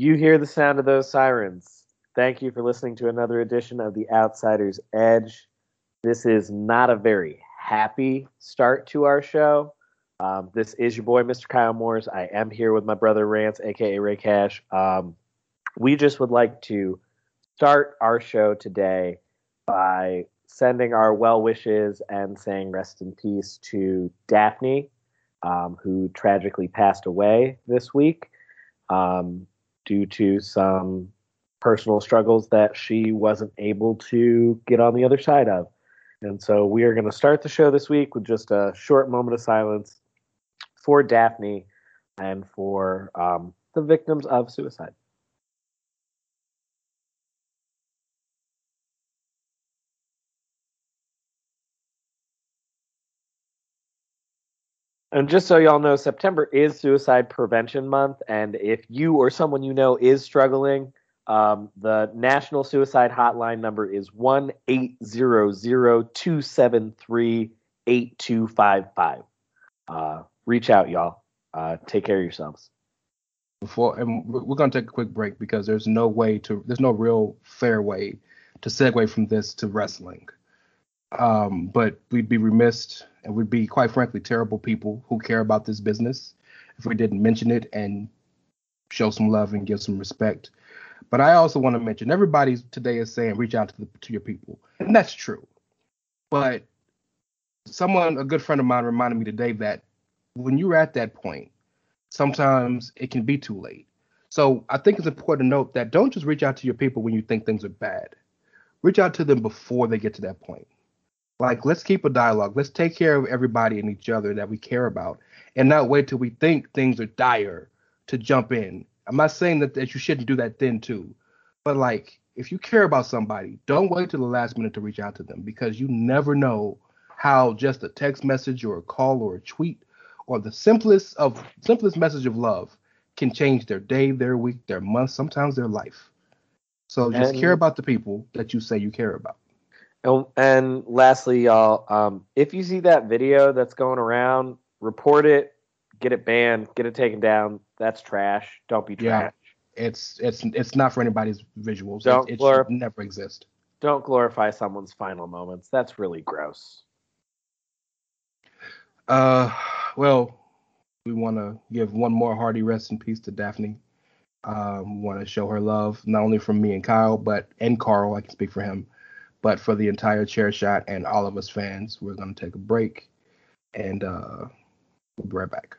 You hear the sound of those sirens. Thank you for listening to another edition of The Outsider's Edge. This is not a very happy start to our show. Um, this is your boy, Mr. Kyle Moores. I am here with my brother Rance, aka Ray Cash. Um, we just would like to start our show today by sending our well wishes and saying rest in peace to Daphne, um, who tragically passed away this week. Um, due to some personal struggles that she wasn't able to get on the other side of. And so we are going to start the show this week with just a short moment of silence for Daphne and for um, the victims of suicide. And just so y'all know, September is Suicide Prevention Month, and if you or someone you know is struggling, um, the National Suicide Hotline number is one eight zero zero two seven three eight two five five. Uh, reach out, y'all. Uh, take care of yourselves. Before and we're going to take a quick break because there's no way to, there's no real fair way to segue from this to wrestling. Um, but we'd be remiss and we'd be, quite frankly, terrible people who care about this business if we didn't mention it and show some love and give some respect. But I also want to mention everybody today is saying reach out to the, to your people, and that's true. But someone, a good friend of mine, reminded me today that when you're at that point, sometimes it can be too late. So I think it's important to note that don't just reach out to your people when you think things are bad. Reach out to them before they get to that point. Like, let's keep a dialogue. Let's take care of everybody and each other that we care about, and not wait till we think things are dire to jump in. I'm not saying that, that you shouldn't do that then too, But like, if you care about somebody, don't wait till the last minute to reach out to them because you never know how just a text message or a call or a tweet or the simplest of simplest message of love can change their day, their week, their month, sometimes their life. So just And- care about the people that you say you care about. And, and lastly, y'all, um, if you see that video that's going around, report it, get it banned, get it taken down. That's trash. Don't be Yeah. trash. It's it's it's not for anybody's visuals. Don't it it should never exist. Don't glorify someone's final moments. That's really gross. Uh, well, we want to give one more hearty rest in peace to Daphne. Um, want to show her love not only from me and Kyle, but and Carl. I can speak for him, but for the entire chair shot and all of us fans. We're gonna take a break, and uh, we'll be right back.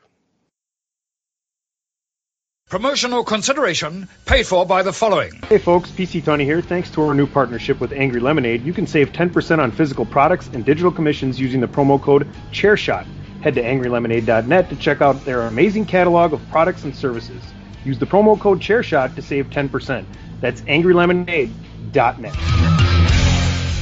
Promotional consideration paid for by the following. Hey folks, PC Tony here. Thanks to our new partnership with Angry Lemonade, you can save 10% on physical products and digital commissions using the promo code ChairShot. Head to angrylemonade.net to check out their amazing catalog of products and services. Use the promo code ChairShot to save 10%. That's angrylemonade.net.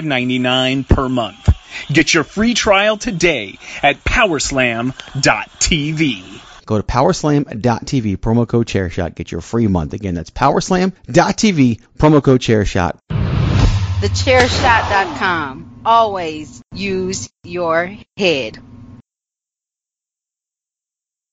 $5.99 per month. Get your free trial today at powerslam.tv. Go to powerslam.tv, promo code chairshot, get your free month. Again, that's powerslam.tv, promo code chairshot. TheChairShot.com. Always use your head.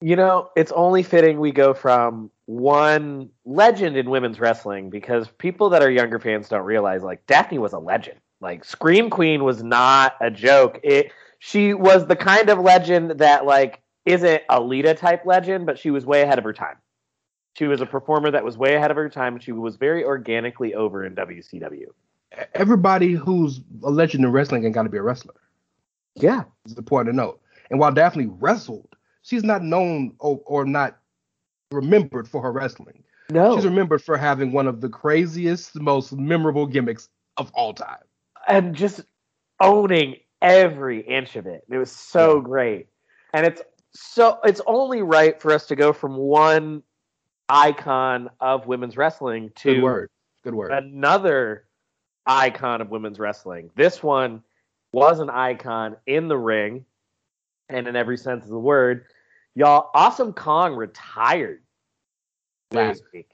You know, it's only fitting we go from one legend in women's wrestling because people that are younger fans don't realize like Daphne was a legend. Like Scream Queen was not a joke. It she was the kind of legend that like isn't a Lita type legend, but she was way ahead of her time. She was a performer that was way ahead of her time. And she was very organically over in WCW. Everybody who's a legend in wrestling ain't got to be a wrestler. Yeah. It's important to note. And while Daphne wrestled, she's not known or, or not remembered for her wrestling. No. She's remembered for having one of the craziest, most memorable gimmicks of all time. And just owning every inch of it. It was so great. And it's so it's only right for us to go from one icon of women's wrestling to Good word. Good word. another icon of women's wrestling. This one was an icon in the ring and in every sense of the word. Y'all, Awesome Kong retired last week.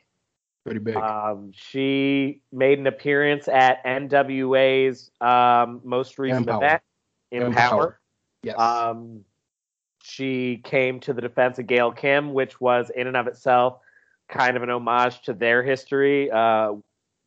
Pretty big. Um, she made an appearance at NWA's um, most recent Empower. event, Empower. Empower. yes. Um, she came to the defense of Gail Kim, which was in and of itself kind of an homage to their history. Uh,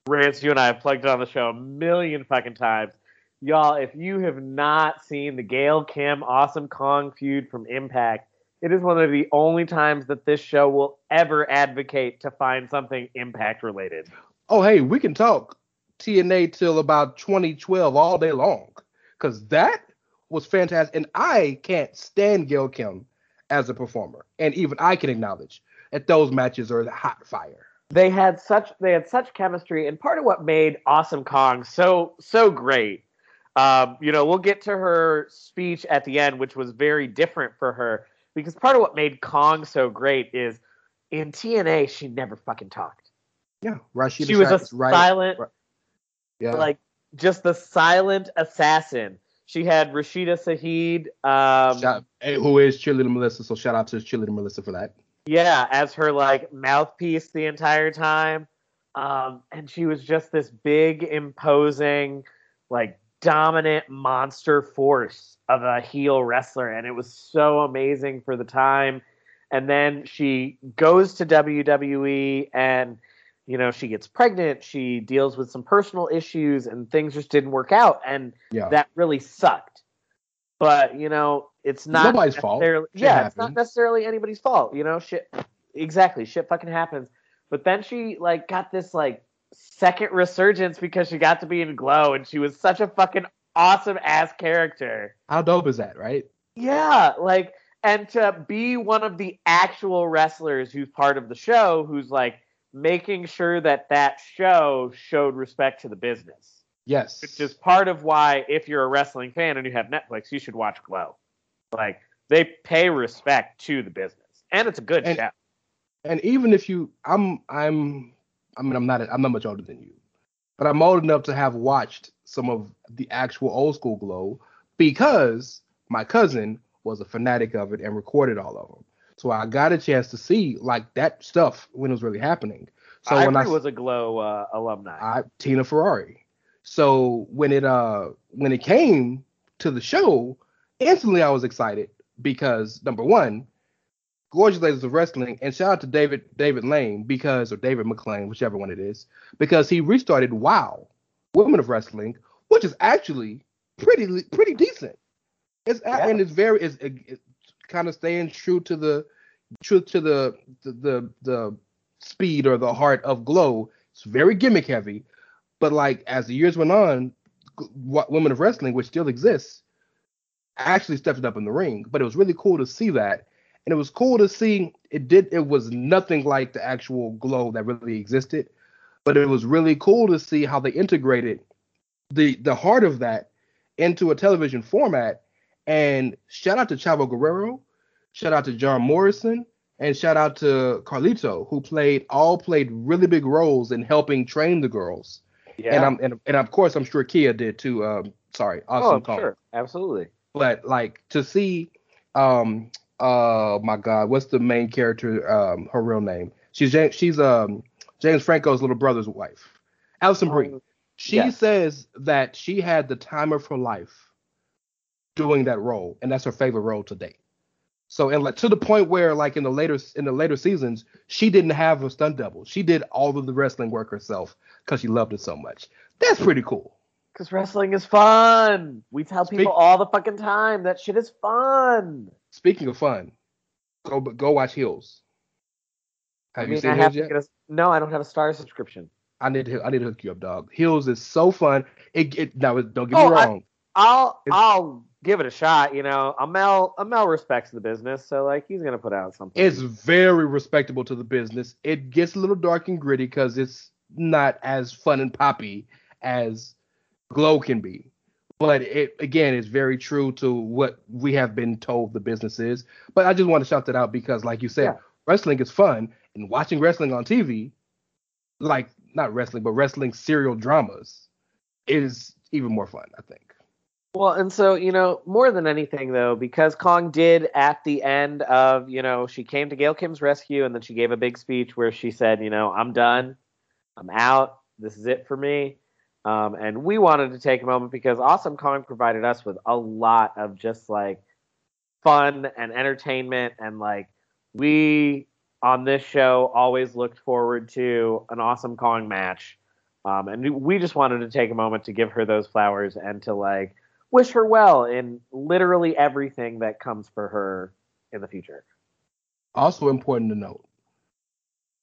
Rance, you and I have plugged it on the show a million fucking times. Y'all, if you have not seen the Gail Kim Awesome Kong feud from Impact, it is one of the only times that this show will ever advocate to find something Impact related. oh, hey, we can talk TNA till about 2012 all day long. Because that was fantastic. And I can't stand Gail Kim as a performer. And even I can acknowledge that those matches are hot fire. they had such they had such chemistry and part of what made awesome kong so so great um, you know we'll get to her speech at the end which was very different for her because part of what made kong so great is in tna she never fucking talked Yeah, Rashida she was a right. silent right. Yeah, like just the silent assassin she had Raisha Saeed um, shout, who is cheerleader Melissa? So shout out to cheerleader Melissa for that. Yeah, as her like mouthpiece the entire time. Um, and she was just this big, imposing, like dominant monster force of a heel wrestler. And it was so amazing for the time. And then she goes to WWE and, you know, she gets pregnant. She deals with some personal issues and things just didn't work out. And Yeah. that really sucked. but you know, it's not Nobody's fault. Shit Yeah, it's not necessarily anybody's fault. You know, shit. Exactly, shit fucking happens. But then she like got this like second resurgence because she got to be in Glow, and she was such a fucking awesome ass character. How dope is that, right? Yeah, like, and to be one of the actual wrestlers who's part of the show, who's like making sure that that show showed respect to the business. Yes. Which is part of why, if you're a wrestling fan and you have Netflix, you should watch Glow. Like, they pay respect to the business, and it's a good And- show. and even if you i'm i'm i mean i'm not i'm not much older than you but i'm old enough to have watched some of the actual old school glow because my cousin was a fanatic of it and recorded all of them so i got a chance to see like that stuff when it was really happening so I when i was a Glow uh, alumni. I Tina Ferrari. So when it uh when it came to the show, instantly I was excited because number one, Gorgeous Ladies of Wrestling, and shout out to David David Lane because or David McLane, whichever one it is, because he restarted Wow, Women of Wrestling, which is actually pretty pretty decent. It's a- and it's very it's, it, kind of staying true to the true to the the the, the speed or the heart of Glow. It's very gimmick heavy, but like as the years went on, Women of Wrestling, which still exists, actually stepped it up in the ring. But it was really cool to see that, and it was cool to see it did. It was nothing like the actual Glow that really existed, but it was really cool to see how they integrated the the heart of that into a television format. And shout out to Chavo Guerrero, shout out to John Morrison, and shout out to Carlito, who played all played really big roles in helping train the girls. Yeah. And I'm and, and of course I'm sure Kia did too. Um, sorry, awesome oh, call. sure, absolutely. But like to see, um, uh, my God, what's the main character? Um, her real name? She's James, she's um James Franco's little brother's wife, Alison Brie. She yes. says that she had the time of her life doing that role, and that's her favorite role to date. So and like to the point where like in the later in the later seasons, she didn't have a stunt double. She did all of the wrestling work herself because she loved it so much. That's pretty cool. Because wrestling is fun. We tell people all the fucking time that shit is fun. Speaking of fun, go go watch Heels. Have I you mean, seen I Heels yet? a, no, I don't have a star subscription. I need to I need to hook you up, dog. Heels is so fun. It, it now don't get Oh, me I- wrong. I'll I'll give it a shot. You know, Amell Amell respects the business, so like he's gonna put out something. It's very respectable to the business. It gets a little dark and gritty because it's not as fun and poppy as Glow can be. But it again is very true to what we have been told the business is. But I just want to shout that out because, like you said, Yeah. wrestling is fun, and watching wrestling on TV, like not wrestling, but wrestling serial dramas, is even more fun. I think. Well, and so, you know, more than anything, though, because Kong did at the end of, you know, she came to Gail Kim's rescue and then she gave a big speech where she said, you know, I'm done. I'm out. This is it for me. Um, and we wanted to take a moment because Awesome Kong provided us with a lot of just like fun and entertainment. And like, we on this show always looked forward to an Awesome Kong match. Um, and we just wanted to take a moment to give her those flowers and to like wish her well in literally everything that comes for her in the future. Also important to note,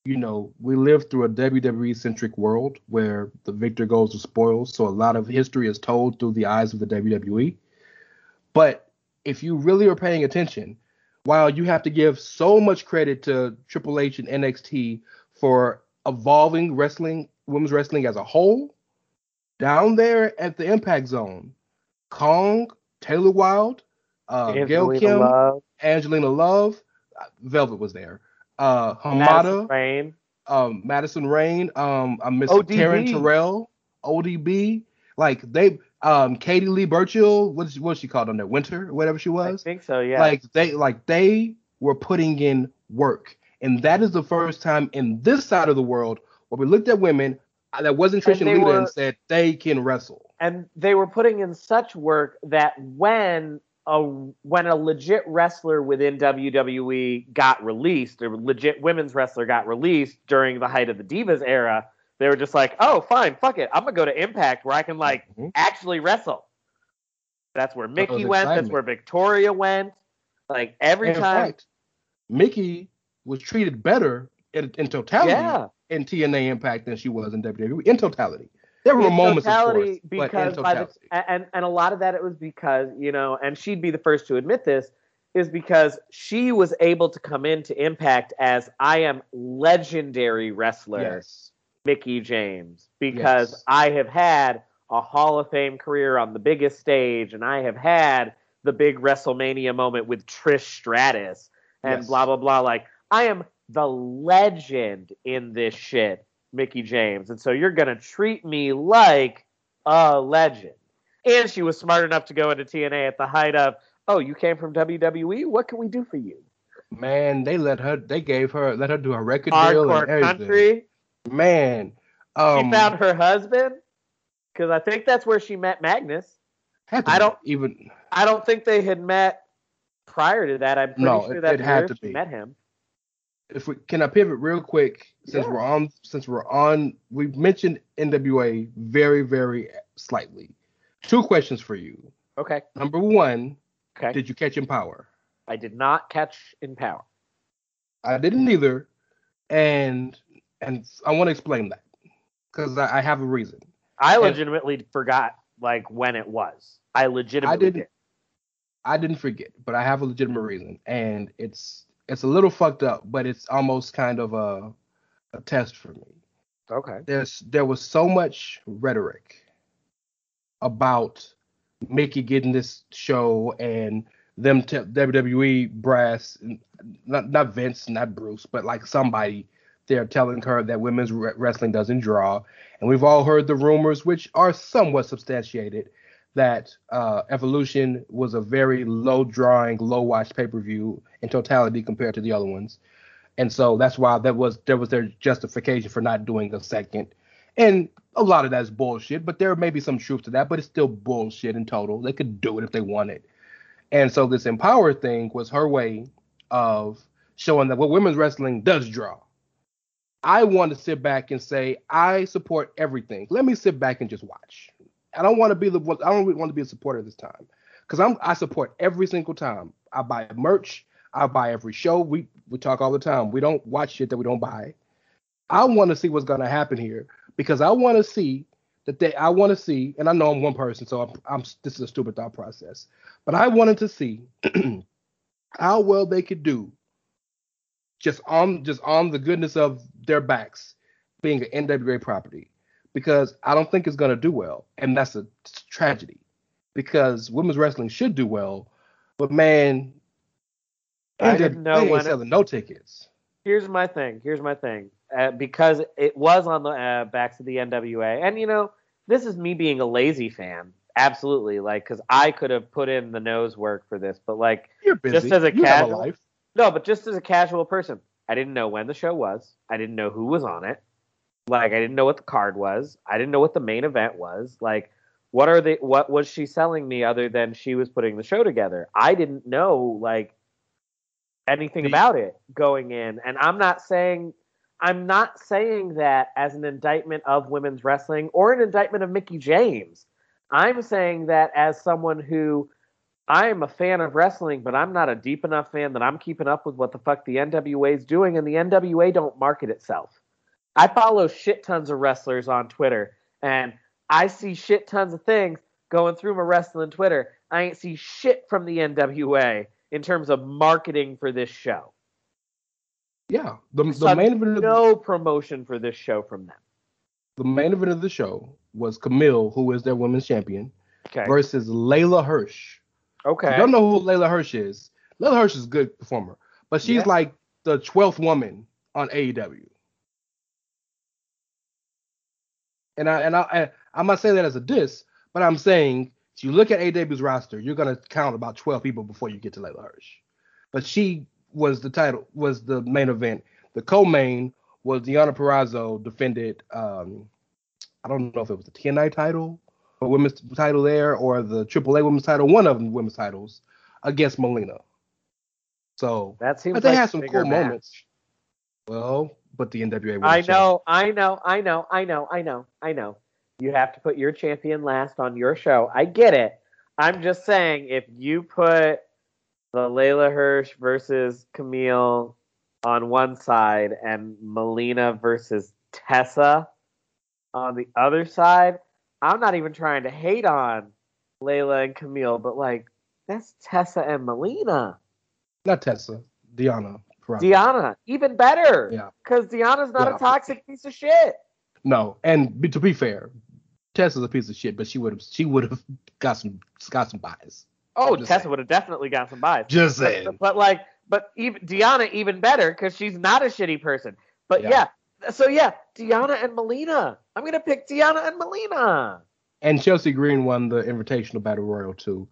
you know, we live through a WWE centric world where the victor goes to spoils, so a lot of history is told through the eyes of the WWE. But if you really are paying attention, while you have to give so much credit to Triple H and NXT for evolving wrestling, women's wrestling as a whole, down there at the Impact Zone, Kong, Taylor Wilde, uh, Gail Kim, Love. Angelina Love, uh, Velvet was there. Uh, Madison Hamada, Rain. um, Madison Rayne, um, I miss ODB. Taryn Terrell, ODB, like they, um, Katie Lea Burchill, what's what's she called on there, Winter, whatever she was. I think so, yeah. Like they, like they were putting in work, and that is the first time in this side of the world where we looked at women uh, that wasn't Trish And and, Lita were- and said they can wrestle. and they were putting in such work that when a when a legit wrestler within WWE got released, a legit women's wrestler got released during the height of the Divas era, they were just like, "Oh, fine, fuck it, I'm gonna go to Impact where I can like Mhm. actually wrestle." That's where Mickie was went. That's where Victoria went. Like every in time. fact, Mickie was treated better in, in totality Yeah. in TNA Impact than she was in WWE in totality. There were moments, of course, because by the, and and a lot of that it was because you know, and she'd be the first to admit this, is because she was able to come into Impact as I am legendary wrestler yes, Mickie James because Yes. I have had a Hall of Fame career on the biggest stage and I have had the big WrestleMania moment with Trish Stratus and Yes. blah blah blah. Like I am the legend in this shit, Mickie James. And so you're gonna treat me like a legend. And she was smart enough to go into TNA at the height of, oh, you came from WWE? What can we do for you? man, they let her, they gave her, let her do a record deal Hardcore and everything. country. Man, um, she found her husband. Because I think that's where she met Magnus. I don't- even. I don't think they had met prior to that. I'm pretty No, sure it- that's it had where to she be. met him. If we can, I pivot real quick since Yeah. we're on, since we're on, we've mentioned NWA very, very slightly. Two questions for you. Okay. Number one, Okay. did you catch Empower? I did not catch Empower. I didn't either, and and I want to explain that because I, I have a reason. I And- legitimately forgot like when it was. I legitimately I didn't- did. I didn't forget, but I have a legitimate reason, and it's it's a little fucked up, but it's almost kind of a a test for me. Okay. There's there was so much rhetoric about Mickie getting this show and them t- WWE brass, not not Vince, not Bruce, but like somebody they're telling her that women's re- wrestling doesn't draw, and we've all heard the rumors, which are somewhat substantiated, that uh, Evolution was a very low drawing, low watch pay per view in totality compared to the other ones, and so that's why that was there was their justification for not doing a second, and a lot of that's bullshit, but there may be some truth to that, but it's still bullshit in total. They could do it if they wanted, and so this Empower thing was her way of showing that what women's wrestling does draw. I want to sit back and say I support everything. Let me sit back and just watch. I don't want to be the I don't really want to be a supporter this time because I'm I support every single time. I buy merch. I buy every show. We we talk all the time. We don't watch shit that we don't buy. I want to see what's gonna happen here because I want to see that they. I want to see, and I know I'm one person, so I'm, I'm this is a stupid thought process, but I wanted to see how well they could do just on just on the goodness of their backs being an NWA property because I don't think it's going to do well and that's a tragedy because women's wrestling should do well but man I didn't know they ain't when it- selling no tickets Here's my thing. Here's my thing. Uh, because it was on the uh, backs of the NWA, and you know, this is me being a lazy fan. Absolutely, like because I could have put in the nose work for this, but like you're busy just as a you a casual, life no, but just as a casual person, I didn't know when the show was. I didn't know who was on it. Like I didn't know what the card was. I didn't know what the main event was. Like what are they what was she selling me other than she was putting the show together? I didn't know like anything The- about it going in. And I'm not saying I'm not saying that as an indictment of women's wrestling or an indictment of Mickie James. I'm saying that as someone who I am a fan of wrestling, but I'm not a deep enough fan that I'm keeping up with what the fuck the NWA is doing, and the NWA don't market itself. I follow shit tons of wrestlers on Twitter, and I see shit tons of things going through my wrestling Twitter. I ain't see shit from the NWA in terms of marketing for this show. yeah the, the main event of the, no promotion for this show from them. the main event of the show was Kamille who is their women's champion Okay. versus Leyla Hirsch Okay. You don't know who Leyla Hirsch is. Leyla Hirsch is a good performer, but she's Yeah. like the twelfth woman on AEW. And I and I, I I'm not saying that as a diss, but I'm saying if you look at AEW's roster, you're gonna count about twelve people before you get to Leyla Hirsch. But she was the title was the main event. The co-main was Deonna Purrazzo defended um I don't know if it was the TNI title or women's title there or the AAA women's title, one of them women's titles against Melina. So that seems but they like had some cool match. moments. Well, but the NWA. I know, I know, I know, I know, I know, I know. You have to put your champion last on your show. I get it. I'm just saying, if you put the Leyla Hirsch versus Kamille on one side and Melina versus Tessa on the other side, I'm not even trying to hate on Leyla and Kamille, but like that's Tessa and Melina. Not Tessa, Diana. Purrazzo. Diana, even better. Yeah. Because Diana's not Yeah. a toxic piece of shit. No, and be, to be fair, Tessa's a piece of shit, but she would have she would have got some got some bias. Oh, Tessa would have definitely got some bias. Just But- saying. But, like, but even Diana even better because she's not a shitty person. But Yeah. yeah. so yeah, Diana and Melina. I'm gonna pick Diana and Melina. And Chelsea Green won the Invitational Battle Royal too.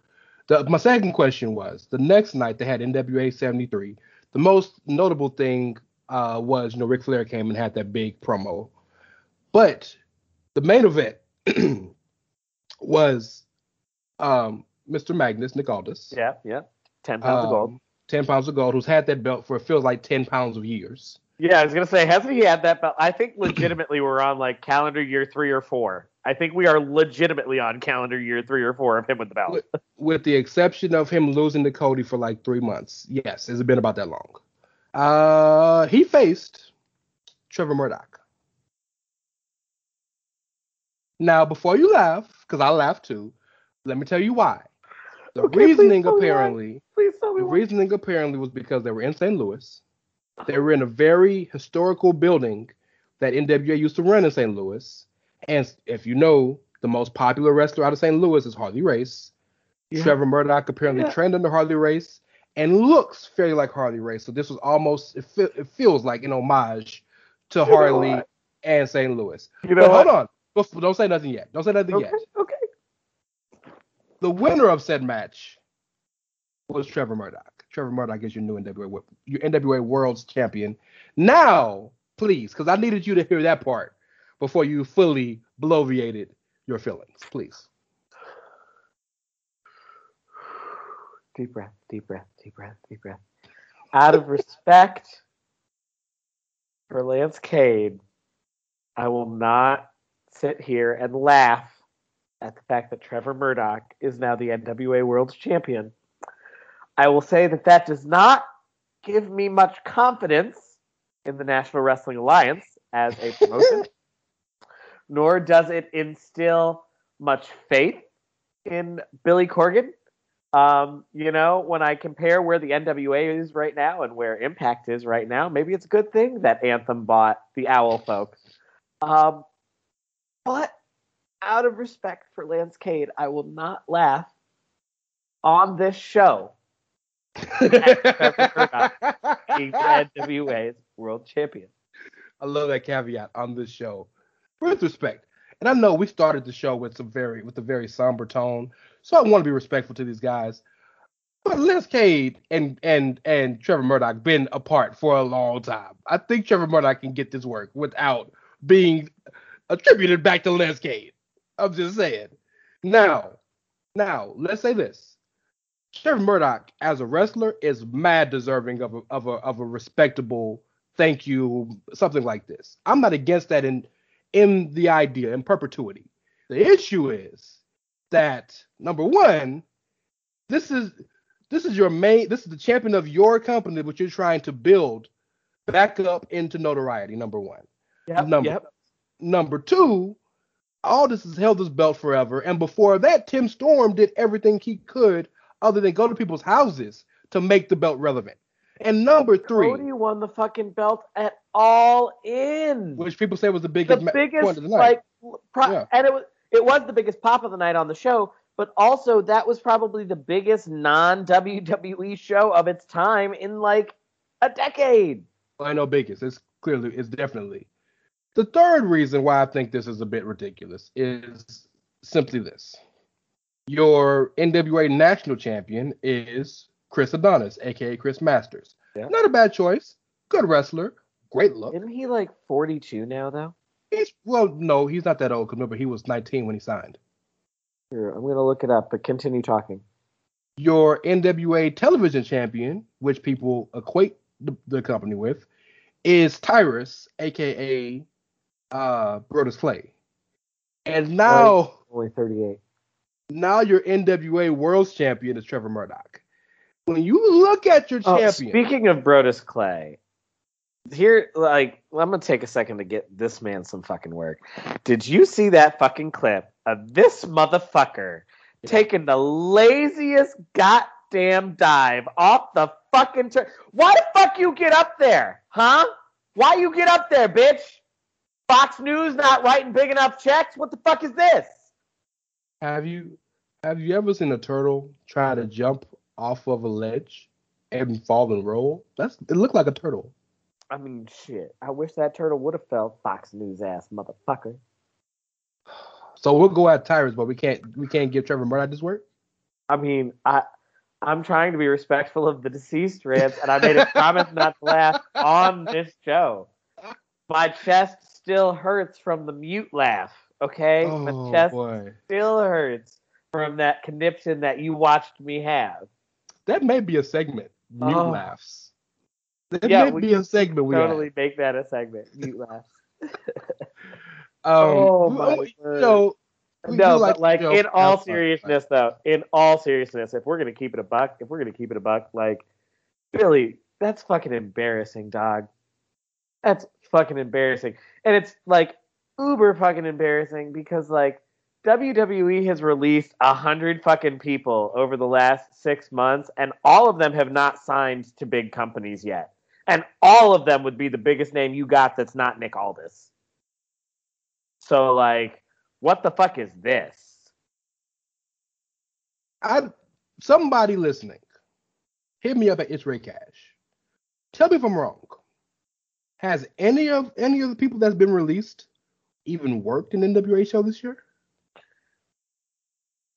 The, my second question was the next night they had NWA 73. The most notable thing uh, was you know Ric Flair came and had that big promo, but the main event was um, Mr. Magnus Nick Aldis. Yeah, yeah. Ten pounds of gold. um, 10 pounds of gold, who's had that belt for it feels like 10 pounds of years. Yeah, I was gonna say, hasn't he had that belt? I think legitimately we're on like calendar year three or four. I think we are legitimately on calendar year three or four of him with the belt. With, with the exception of him losing to Cody for like three months. Yes, it's been about that long. Uh, he faced Trevor Murdoch. Now, before you laugh, because I laugh too, let me tell you why. The Okay, please reasoning tell me apparently, Please tell me the why. reasoning apparently was because they were in St. Louis. They were in a very historical building that NWA used to run in St. Louis. And if you know, the most popular wrestler out of St. Louis is Harley Race. Yeah. Trevor Murdoch apparently Yeah. trained under Harley Race and looks fairly like Harley Race. So this was almost it, fe- it feels like an homage to know Harley and St. Louis. You know but what? hold on, don't say nothing yet. Don't say nothing Okay, yet. okay. The winner of said match was Trevor Murdoch. Trevor Murdoch is your new NWA your NWA World's Champion. Now, please, because I needed you to hear that part before you fully bloviated your feelings. Please. Deep breath, deep breath, deep breath, deep breath. Out of respect for Lance Cade, I will not sit here and laugh at the fact that Trevor Murdoch is now the NWA World's Champion. I will say that that does not give me much confidence in the National Wrestling Alliance as a promotion, nor does it instill much faith in Billy Corgan. Um, you know, when I compare where the NWA is right now and where Impact is right now, maybe it's a good thing that Anthem bought the Owl folks. Um, but out of respect for Lance Cade, I will not laugh on this show being the NWA's world champion. I love that caveat on this show. With respect. And I know we started the show with some very with a very somber tone. So I want to be respectful to these guys. But Lance Cade and and and Trevor Murdoch been apart for a long time. I think Trevor Murdoch can get this work without being attributed back to Lance Cade. I'm just saying. Now, now let's say this. Trevor Murdoch as a wrestler is mad deserving of a of a of a respectable thank you, something like this. I'm not against that in in the idea in perpetuity. The issue is that number one, this is this is your main this is the champion of your company, which you're trying to build back up into notoriety. Number one. Yep, number yep. number two, Aldis has held this belt forever, and before that, Tim Storm did everything he could other than go to people's houses to make the belt relevant. And number three, Cody won the fucking belt at All In. which people say was the biggest the biggest point of the night. like pro- Yeah. and it was it was the biggest pop of the night on the show but also that was probably the biggest non WWE show of its time in like a decade I know biggest. It's clearly, it's definitely. The third reason why I think this is a bit ridiculous is simply this: your NWA national champion is Chris Adonis, aka Chris Masters. Yeah. Not a bad choice. Good wrestler. Great look. isn't he like 42 now though He's well, no, he's not that old. 'cause remember, he was 19 when he signed. Here, I'm gonna look it up but continue talking Your NWA television champion, which people equate the, the company with, is Tyrus, aka uh, Brodus Clay. And now, only 38 now your NWA World Champion is Trevor Murdoch. When you look at your Oh, champion, speaking of Brodus Clay, here, like, I'm gonna take a second to get this man some fucking work. Did you see that fucking clip of this motherfucker taking the laziest goddamn dive off the fucking turn? Why the fuck you get up there, huh? Why you get up there, bitch? Fox News not writing big enough checks? What the fuck is this? have you have you ever seen a turtle try to jump off of a ledge and fall and roll? That's it looked like a turtle. I mean, shit. I wish that turtle would have felt Fox News ass motherfucker. So we'll go at Tyrus, but we can't we can't give Trevor Murdoch this work. I mean, I I'm trying to be respectful of the deceased Rance, and I made a promise not to laugh on this show. My chest still hurts from the mute laugh. Okay, Oh my chest boy, still hurts from that conniption that you watched me have. that may be a segment. Mute Oh. laughs. That Yeah, may be a segment we totally have. make that a segment. Mute laughs. Um, Oh, my we- we no, but like in all seriousness, though, in all seriousness, if we're gonna keep it a buck, if we're gonna keep it a buck, like Billy, that's fucking embarrassing, dog. That's fucking embarrassing, and it's like uber fucking embarrassing because like WWE has released a hundred fucking people over the last six months, and all of them have not signed to big companies yet, and all of them would be the biggest name you got that's not Nick Aldis. So like, what the fuck is this? I somebody listening, hit me up at It's Ray Cash. Tell me if I'm wrong. Has any of any of the people that's been released even worked in NWA show this year?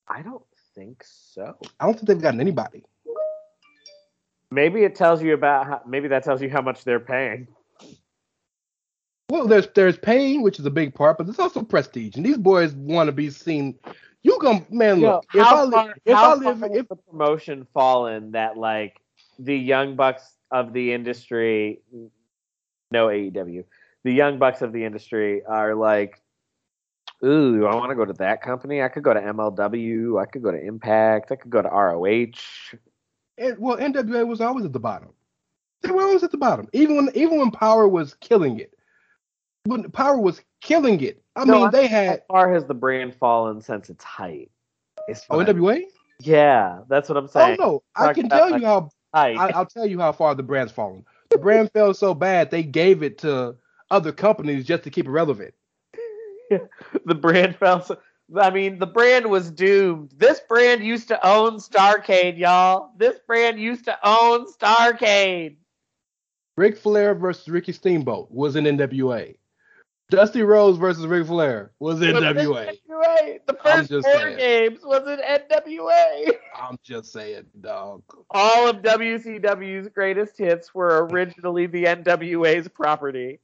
I don't think so. I don't think they've gotten anybody. Maybe it tells you about how, maybe that tells you how much they're paying. Well, there's there's pain, which is a big part, but there's also prestige, and these boys want to be seen. You come, man. Yo, Look, if I far, if I live, if has the promotion fallen that like the young bucks of the industry, no AEW, the young bucks of the industry are like, ooh, I want to go to that company. I could go to MLW. I could go to Impact. I could go to ROH. it, well, NWA was always at the bottom. They were always at the bottom, even when even when Power was killing it. When Power was killing it, I No, mean, they had How far has the brand fallen since its height? It's oh. NWA. Yeah, that's what I'm saying. Oh no, I can tell you how height. I, I'll tell you how far the brand's fallen. The brand fell so bad they gave it to other companies just to keep it relevant. The brand fell. I mean, the brand was doomed. This brand used to own Starcade, y'all. This brand used to own Starcade. Ric Flair versus Ricky Steamboat was in NWA. Dusty Rhodes versus Ric Flair was in NWA. NWA. The first four saying. games was in NWA. I'm just saying, dog. All of WCW's greatest hits were originally the NWA's property.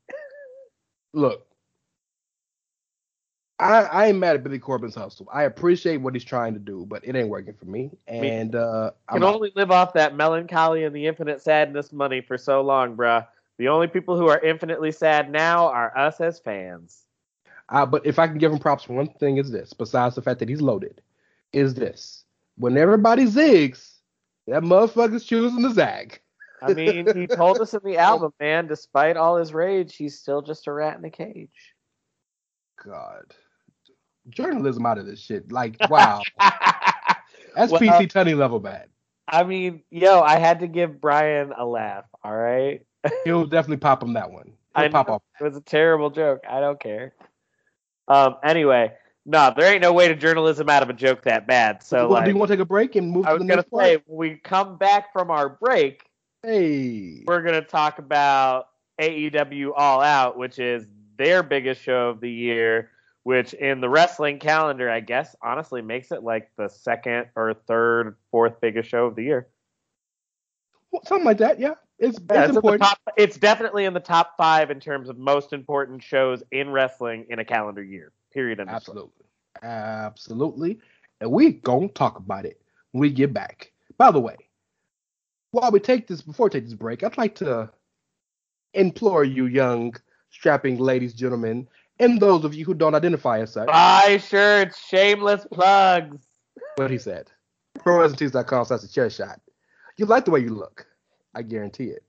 Look, I, I ain't mad at Billy Corgan's hustle. I appreciate what he's trying to do, but it ain't working for me. And uh, I'm can out. only live off that melancholy and the infinite sadness money for so long, bruh. The only people who are infinitely sad now are us as fans. Uh, but if I can give him props for one thing, is this. Besides the fact that he's loaded, is this. When everybody zigs, that motherfucker's choosing to zag. I mean, he told us in the album, man, despite all his rage, he's still just a rat in a cage. God, journalism out of this shit. Like, wow, that's Well, PC Tony level bad. I mean, yo, I had to give Brian a laugh, all right? He'll definitely pop him that one. He'll I pop off. it was a terrible joke. I don't care. Um. Anyway, no, there ain't no way to journalism out of a joke that bad. So, well, like, do you want to take a break and move I to was the gonna next say, part? when we come back from our break, Hey, we're gonna talk about AEW All Out, which is their biggest show of the year. Which in the wrestling calendar, I guess, honestly makes it like the second or third, fourth biggest show of the year. Well, something like that. Yeah, it's Yeah, it's it's, important. top, it's definitely in the top five in terms of most important shows in wrestling in a calendar year. Period. End of story. Absolutely. Absolutely. And we gonna talk about it when we get back. By the way, while we take this before we take this break, I'd like to implore you young strapping ladies, gentlemen, and those of you who don't identify as such. Buy shirts, shameless plugs. what he said. ProWrestlingTees.com slash the chair shot. You like the way you look. I guarantee it.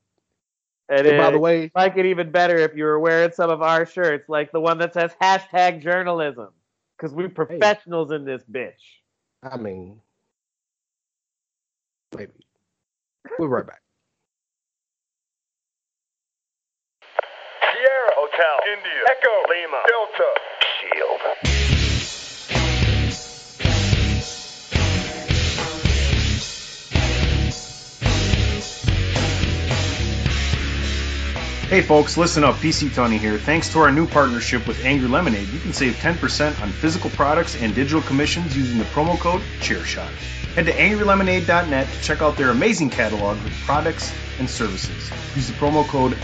And And by the it- way, like it even better if you were wearing some of our shirts, like the one that says hashtag journalism, because we're professionals in this bitch. I mean, maybe. We'll be right back. Sierra Hotel, India, Echo, Lima, Delta, Shield. Hey folks, listen up. PC Tony here. Thanks to our new partnership with Angry Lemonade, you can save 10% on physical products and digital commissions using the promo code CHAIRSHOT. Head to angrylemonade.net to check out their amazing catalog of products and services. Use the promo code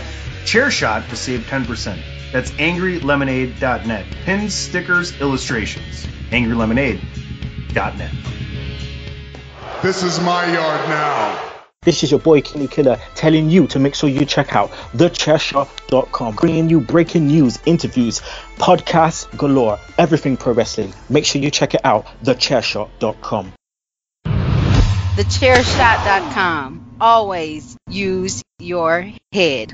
CHAIRSHOT to save 10%. That's angrylemonade.net. Pins, stickers, illustrations. angrylemonade.net. This is my yard now. This is your boy Kenny Killer telling you to make sure you check out thechairshot.com, bringing you breaking news, interviews, podcasts galore, everything pro wrestling. Make sure you check it out, thechairshot.com. Thechairshot.com. Always use your head.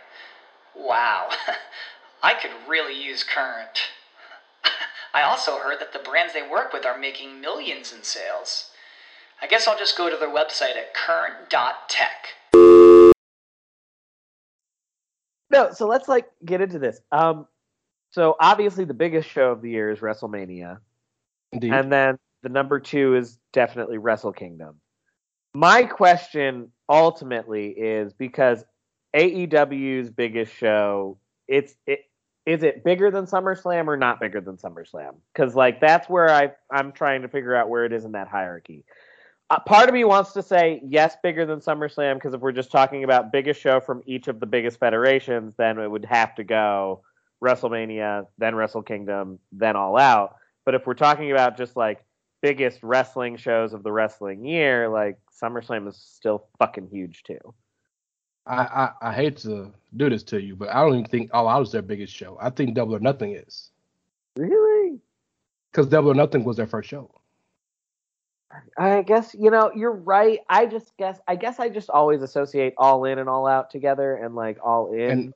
Wow, I could really use Current. I also heard that the brands they work with are making millions in sales. I guess I'll just go to their website at current.tech. No, so let's like get into this. Um, so obviously the biggest show of the year is WrestleMania, Indeed. and then the number two is definitely Wrestle Kingdom. My question ultimately is because AEW's biggest show, it's it is it bigger than SummerSlam or not bigger than SummerSlam? Because like that's where I I'm trying to figure out where it is in that hierarchy. Uh, part of me wants to say yes, bigger than SummerSlam because if we're just talking about biggest show from each of the biggest federations, then it would have to go WrestleMania, then Wrestle Kingdom, then All Out. But if we're talking about just like biggest wrestling shows of the wrestling year, like SummerSlam is still fucking huge too. I, I, I hate to do this to you, but I don't even think All Out is their biggest show. I think Double or Nothing is. Really? Because Double or Nothing was their first show. I guess you know you're right. I just guess I guess I just always associate All In and All Out together, and like All In.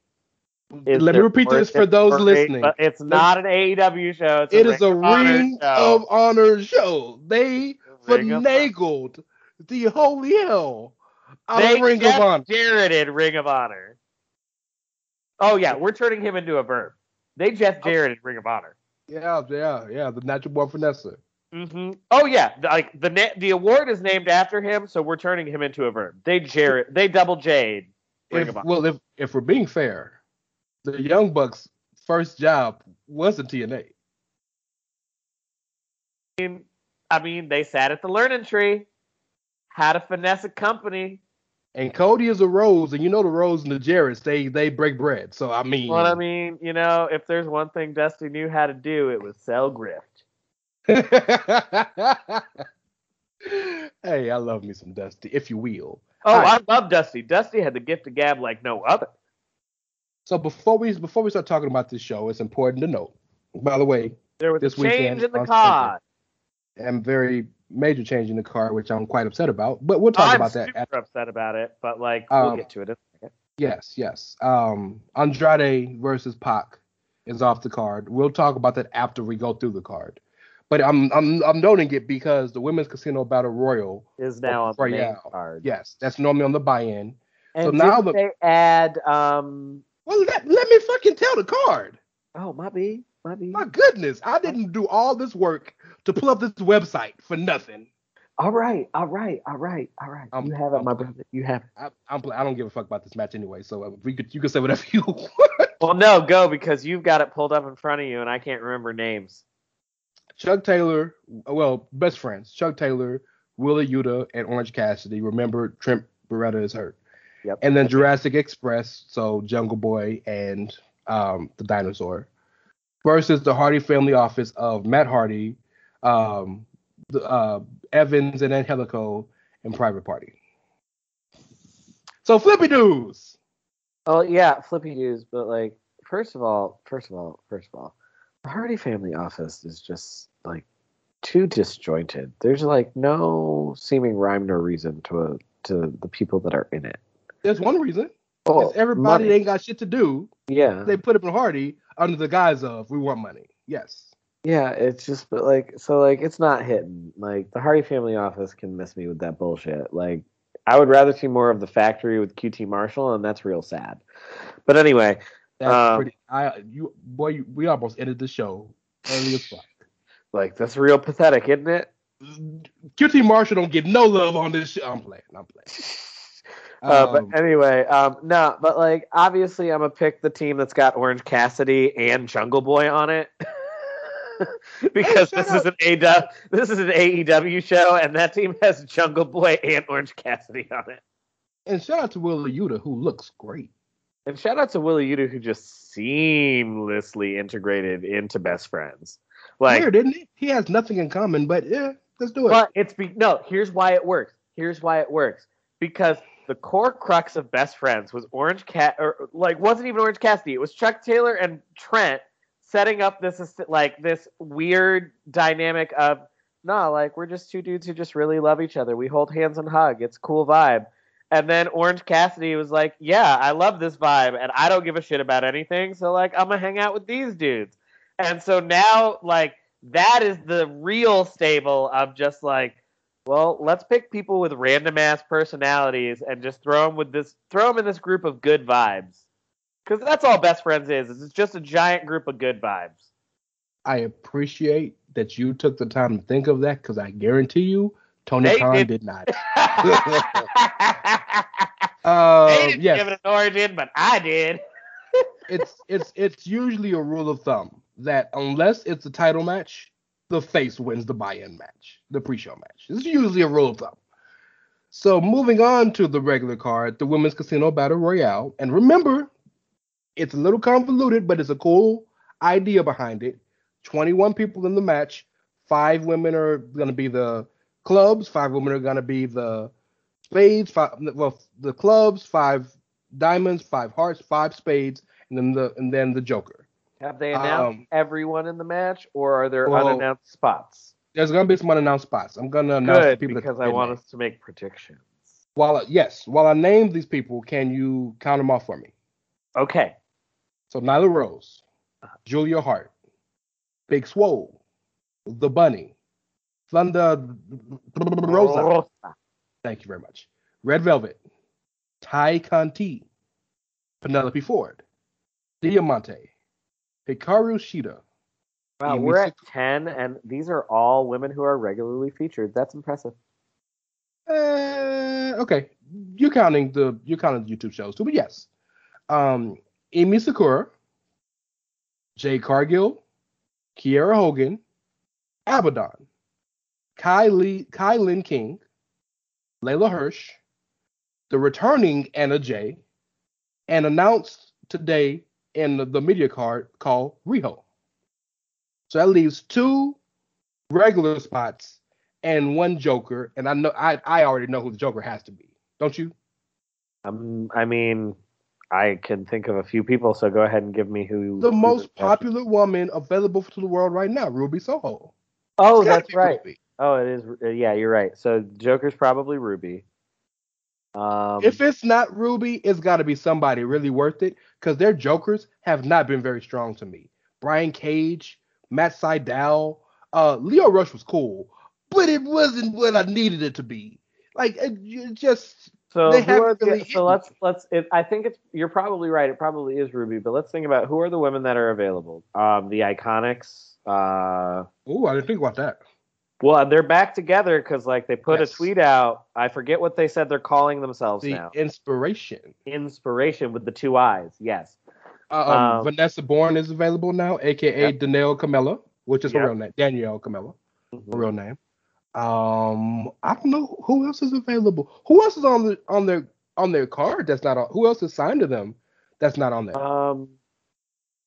Let me repeat this for those worst, listening. But it's not an AEW show. It's It a is a Ring of Honor show. of Honor show. They finagled the holy hell out They of Ring of Honor. Jarrett in Ring of Honor. Oh yeah, we're turning him into a verb. They Jeff Jarrett in Ring of Honor. Yeah, yeah, yeah. The natural born Vanessa. hmm Oh yeah, like the na- the award is named after him, so we're turning him into a verb. They Jarrett, they double Jade. Ring If, well, if if we're being fair, the Young Bucks' first job was in TNA. I mean, I mean, they sat at the learning tree, had a finesse a company. And Cody is a Rhodes, and you know the Rhodes and the Jarretts, they they break bread. So I mean, Well, I mean, you know, if there's one thing Dusty knew how to do, it was sell grift. hey, I love me some Dusty, if you will. Oh, right. I love Dusty. Dusty had the gift of gab like no other. So before we before we start talking about this show, it's important to note. By the way, There was this a change weekend in the card. And very major change in the card, which I'm quite upset about. But we'll talk I'm about that. super upset about it, but like we'll Um, get to it in a second. Yes, yes. Um, Andrade versus Pac is off the card. We'll talk about that after we go through the card. But I'm I'm I'm noting it because the women's casino battle royal Is now on the main card. Yes, that's normally on the buy-in. And so now the they add um well let, let me fucking tell the card. Oh my B, my B. My goodness, I didn't do all this work to pull up this website for nothing. All right, all right, all right, all right. I'm- you have it, I'm- my brother. You have it. I, I'm pl- I don't give a fuck about this match anyway. So uh, we could you can say whatever you want. Well, no, go because you've got it pulled up in front of you, and I can't remember names. Chuck Taylor, well, best friends. Chuck Taylor, Wheeler Yuta, and Orange Cassidy. Remember, Trent Beretta is hurt. Yep. And then Jurassic Express, so Jungle Boy and um, the dinosaur, versus the Hardy family office of Matt Hardy, um, the, uh, Evans, and Angelico and Private Party. So Flippy News. Oh yeah, flippy news, but like first of all, first of all, first of all, the Hardy family office is just like too disjointed. There's like no seeming rhyme nor reason to a, to the people that are in it. There's one reason. Oh, everybody money. ain't got shit to do. Yeah. They put up in Hardy under the guise of we want money. Yes. Yeah, it's just but like so like it's not hitting. Like the Hardy family office can miss me with that bullshit. Like I would rather see more of the factory with QT Marshall, and that's real sad. But anyway, That's um, pretty. I you boy, you, we almost ended the show early as fuck. like that's real pathetic, isn't it? QT Marshall don't get no love on this show. I'm playing. I'm playing. Uh, Um, but anyway, um, no, but like obviously I'm gonna pick the team that's got Orange Cassidy and Jungle Boy on it. because Hey, this is an AW, this is an AEW show, and that team has Jungle Boy and Orange Cassidy on it. And shout out to Wheeler Yuta who looks great. And shout out to Wheeler Yuta who just seamlessly integrated into Best Friends. Like, Weird, isn't he? He has nothing in common, but yeah, let's do it. but it's be- no. Here's why it works. Here's why it works. Because the core crux of Best Friends was Orange Cat, or like wasn't even Orange Cassidy. It was Chuck Taylor and Trent setting up this like this weird dynamic of no, like we're just two dudes who just really love each other. We hold hands and hug. It's cool vibe. And then Orange Cassidy was like, "Yeah, I love this vibe, and I don't give a shit about anything. So like, I'm gonna hang out with these dudes." And so now, like, that is the real stable of just like, well, let's pick people with random ass personalities and just throw them with this, throw them in this group of good vibes. Because that's all Best Friends is. is It's just a giant group of good vibes. I appreciate that you took the time to think of that because I guarantee you Tony They Khan did- did, not. Uh, they didn't yes. give it an origin, but I did. it's it's it's usually a rule of thumb that unless it's a title match, the face wins the buy-in match, the pre-show match. It's usually a rule of thumb. So moving on to the regular card, the Women's Casino Battle Royale, and remember, it's a little convoluted, but it's a cool idea behind it. 21 people in the match. Five women are going to be the clubs. Five women are going to be the spades. Five, well, the clubs. Five diamonds. Five hearts. Five spades, and then the and then the Joker. Have they announced Um, everyone in the match, or are there well, unannounced spots? There's going to be some unannounced spots. I'm going to announce the Good, people that because I want us to make predictions. While yes, while I name these people, can you count them off for me? Okay. So Nyla Rose, Julia Hart, Big Swole, The Bunny, Thunder Rosa. Thank you very much. Red Velvet, Tay Conti, Penelope Ford, Diamante, Hikaru Shida. Wow, we're at 10, and these are all women who are regularly featured. That's impressive. Uh, okay, you're counting the you're counting the YouTube shows too, but yes. Um, Emi Sakura, Jade Cargill, Kiera Hogan, Abaddon, Kai Lee, KiLynn King, Leyla Hirsch, the returning Anna Jay, and announced today in the, the media card called Riho. So that leaves two regular spots and one Joker, and I know I I already know who the Joker has to be. Don't you? Um, I mean, I can think of a few people, so go ahead and give me who. The most popular woman available to the world right now, Ruby Soho. Oh, that's right. Ruby. Oh, it is. uh, Yeah, you're right. So Joker's probably Ruby. Um, If it's not Ruby, it's got to be somebody really worth it because their Jokers have not been very strong to me. Brian Cage, Matt Sydal, uh, Lio Rush was cool, but it wasn't what I needed it to be. Like it, it just so who are really hit so let's let's. It, I think it's you're probably right. It probably is Ruby, but let's think about who are the women that are available. Um, the Iconics. Uh, oh, I didn't think about that. well, they're back together because like they put Yes. a tweet out. I forget what they said they're calling themselves The now. inspiration. Inspiration with the two eyes. Yes. Uh, um, Um, Vanessa Borne is available now, aka Yep. Danielle Kamela, which is her real name. Danielle Kamela, Mhm. her real name. Um, I don't know who else is available. Who else is on the on their on their card that's not on? Who else is signed to them that's not on there? Um,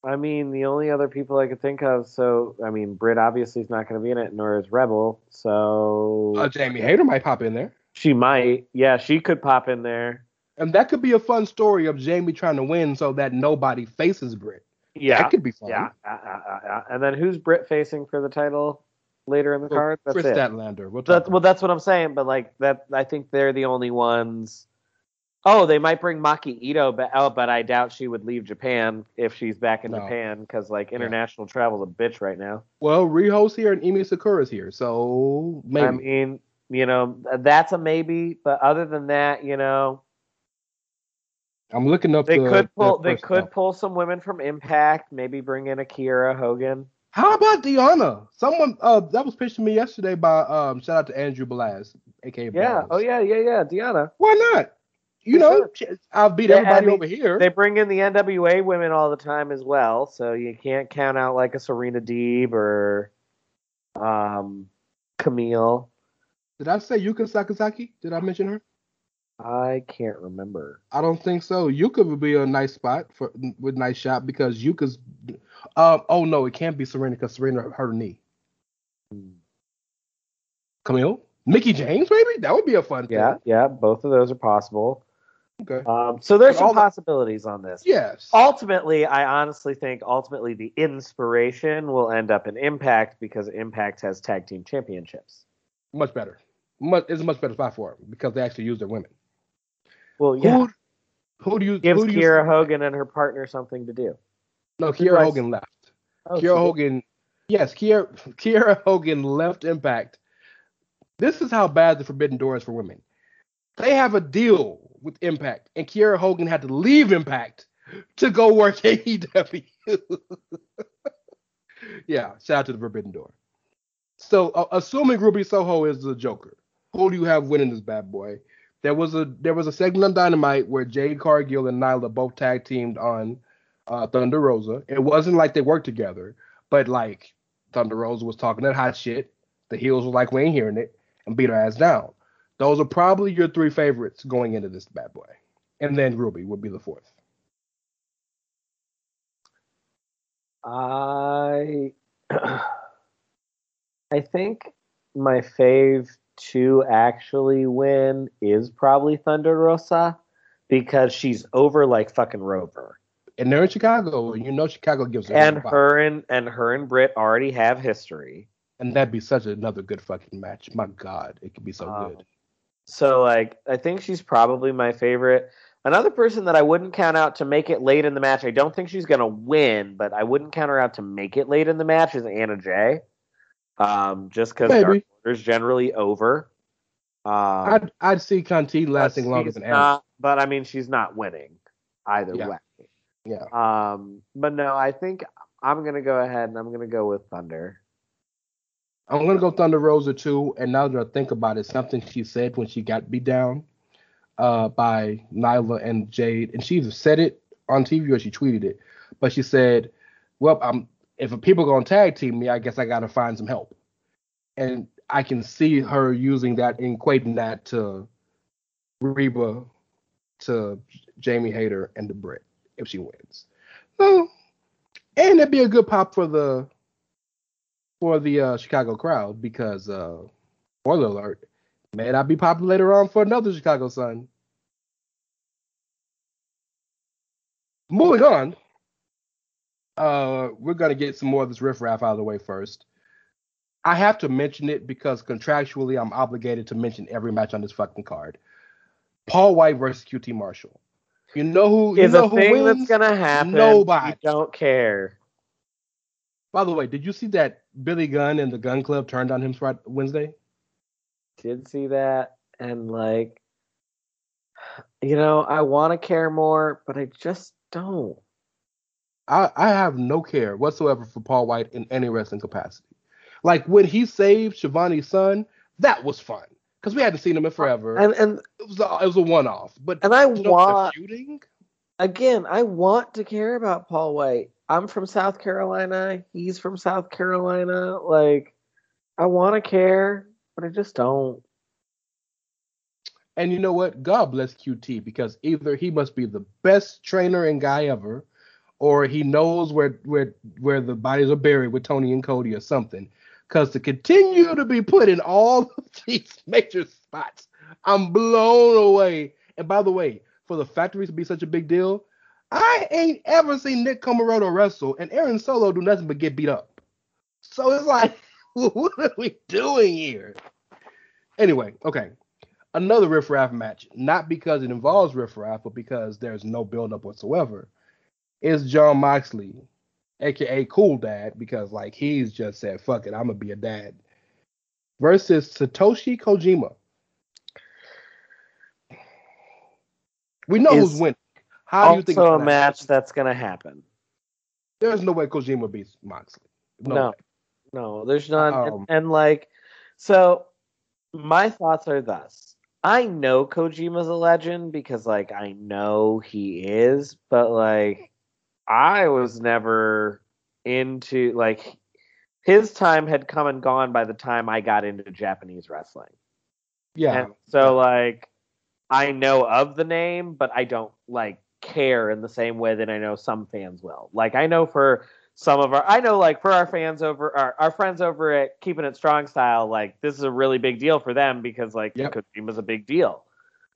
I mean, the only other people I could think of. So, I mean, Britt obviously is not going to be in it, nor is Rebel. So Uh, Jamie Hayter might pop in there, she might. Yeah, she could pop in there. and that could be a fun story of Jamie trying to win so that nobody faces Britt. Yeah, that could be fun. yeah. Uh, uh, uh, uh. And then who's Britt facing for the title later in the Well, card? That's Kris it. Statlander. We'll That, well, that's what I'm saying. But like that, I think they're the only ones. Oh, they might bring Maki Ito back. Oh, but I doubt she would leave Japan if she's back in No. Japan because like international travel's a bitch right now. Well, Riho's here and Emi Sakura's here, so maybe. I mean, you know, that's a maybe. But other than that, you know, I'm looking up. they the, could pull. They could pull some women from Impact. Maybe bring in Akira Hogan. How about Deonna? Someone uh that was pitched to me yesterday by um shout out to Andrew Blaz, aka Yeah. Blaz. Oh yeah. Yeah. Yeah. Deonna. Why not? You know, I'll beat Yeah, I everybody mean, over here. They bring in the NWA women all the time as well, so you can't count out like a Serena Deeb or um, Kamille. Did I say Yuka Sakazaki? Did I mention her? I can't remember. I don't think so. Yuka would be a nice spot for with nice shot because Yuka's. Um. Oh no, it can't be Serena because Serena hurt her knee. Hmm. Kamille, Mickie James, maybe that would be a fun thing. Yeah, yeah, both of those are possible. Okay. Um, so there's some the- possibilities on this. Yes. Ultimately, I honestly think ultimately the inspiration will end up in Impact because Impact has tag team championships. Much better. Much. It's a much better spot for them because they actually use their women. Well, yeah, Who, who do you gives who do you Kiera Hogan and her partner something to do. No, Kiera Hogan left. Oh, Kiera? Hogan, yes, Kiera, Kiera Hogan left Impact. This is how bad the Forbidden Door is for women. They have a deal with Impact, and Kiera Hogan had to leave Impact to go work AEW. yeah, shout out to the Forbidden Door. So, uh, assuming Ruby Soho is the Joker, who do you have winning this bad boy? There was a there was a segment on Dynamite where Jade Cargill and Nyla both tag teamed on uh, Thunder Rosa. It wasn't like they worked together, but like Thunder Rosa was talking that hot shit. The heels were like, we ain't hearing it, and beat her ass down. Those are probably your three favorites going into this bad boy. And then Ruby would be the fourth. I I think my fave to actually win is probably Thunder Rosa because she's over like fucking Rover. And they're in Chicago, you know Chicago gives her And her and and her and Britt already have history. And that'd be such another good fucking match. My God, it could be so Um, good. So like I think she's probably my favorite. Another person that I wouldn't count out to make it late in the match. I don't think she's gonna win, but I wouldn't count her out to make it late in the match is Anna Jay. Um, just because Order's generally over. Um, I'd I'd see Conti lasting longer than Anna. But I mean, she's not winning either Yeah. way. Yeah. Um, but no, I think I'm gonna go ahead and I'm gonna go with Thunder. I'm gonna go Thunder Rosa too. And now that I think about it, something she said when she got beat down uh, by Nyla and Jade, and she either said it on TV or she tweeted it. But she said, "Well, I'm if people are gonna tag team me, I guess I gotta find some help." And I can see her using that and equating that to Reba, to Jamie Hayter, and the Britt if she wins. So, and it'd be a good pop for the for the uh, Chicago crowd because, uh, spoiler alert, may not be popular later on for another Chicago son. Moving on, uh, we're gonna get some more of this riffraff out of the way first. I have to mention it because contractually I'm obligated to mention every match on this fucking card. Paul White versus QT Marshall. You know who you Is know a who thing wins? that's gonna happen. Nobody. You don't care. By the way, did you see that Billy Gunn and the Gun Club turned on him Friday, Wednesday? Did see that and like, you know, I want to care more, but I just don't. I, I have no care whatsoever for Paul White in any wrestling capacity. Like when he saved Shivani's son, that was fun because we hadn't seen him in forever. And and it was a, it was a one off. But and I you know, the want feuding. again. I want to care about Paul White. I'm from South Carolina. He's from South Carolina. Like, I want to care, but I just don't. And you know what? God bless QT because either he must be the best trainer and guy ever, or he knows where where where the bodies are buried with Tony and Cody or something. Because to continue to be put in all of these major spots, I'm blown away. And by the way, for the factories to be such a big deal, I ain't ever seen Nick Comoroto wrestle and Aaron Solo do nothing but get beat up. So it's like, what are we doing here? Anyway, okay. Another Riff Raff match, not because it involves Riff Raff, but because there's no build-up whatsoever, is Jon Moxley, aka Cool Dad, because like he's just said, fuck it, I'm gonna be a dad. Versus Satoshi Kojima. We know Is who's winning. How do you think it's also a gonna match happen? that's gonna happen? There's no way Kojima beats Moxley. No. No, no, there's not. Um, and, and like, so my thoughts are thus: I know Kojima's a legend because like I know he is, but like I was never into like his time had come and gone by the time I got into Japanese wrestling. Yeah. And so like I know of the name, but I don't like care in the same way that I know some fans will. Like I know for some of our I know like for our fans over our, our friends over at Keeping It Strong Style, like this is a really big deal for them because like Yep. Kojima's a big deal.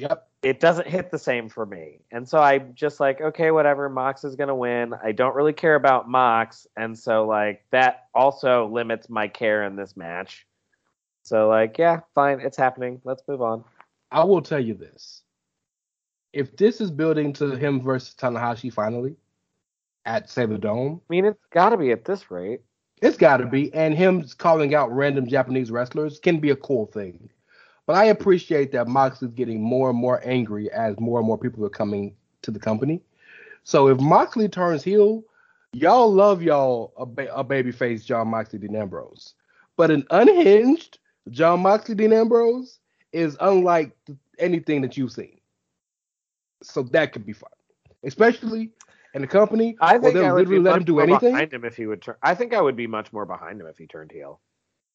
Yep. It doesn't hit the same for me. And so I'm just like, okay, whatever, Mox is gonna win. I don't really care about Mox, and so like that also limits my care in this match. So like, yeah, fine, it's happening. Let's move on. I will tell you this. If this is building to him versus Tanahashi finally at say the Dome, I mean, it's got to be at this rate. it's got to be. And him calling out random Japanese wrestlers can be a cool thing. But I appreciate that Mox is getting more and more angry as more and more people are coming to the company. So if Moxley turns heel, y'all love y'all a, ba- a babyface Jon Moxley Dean Ambrose. But an unhinged Jon Moxley Dean Ambrose is unlike anything that you've seen. So that could be fun, especially in the company I think I would be literally let much him do more anything. behind him if he would turn. I think I would be much more behind him if he turned heel.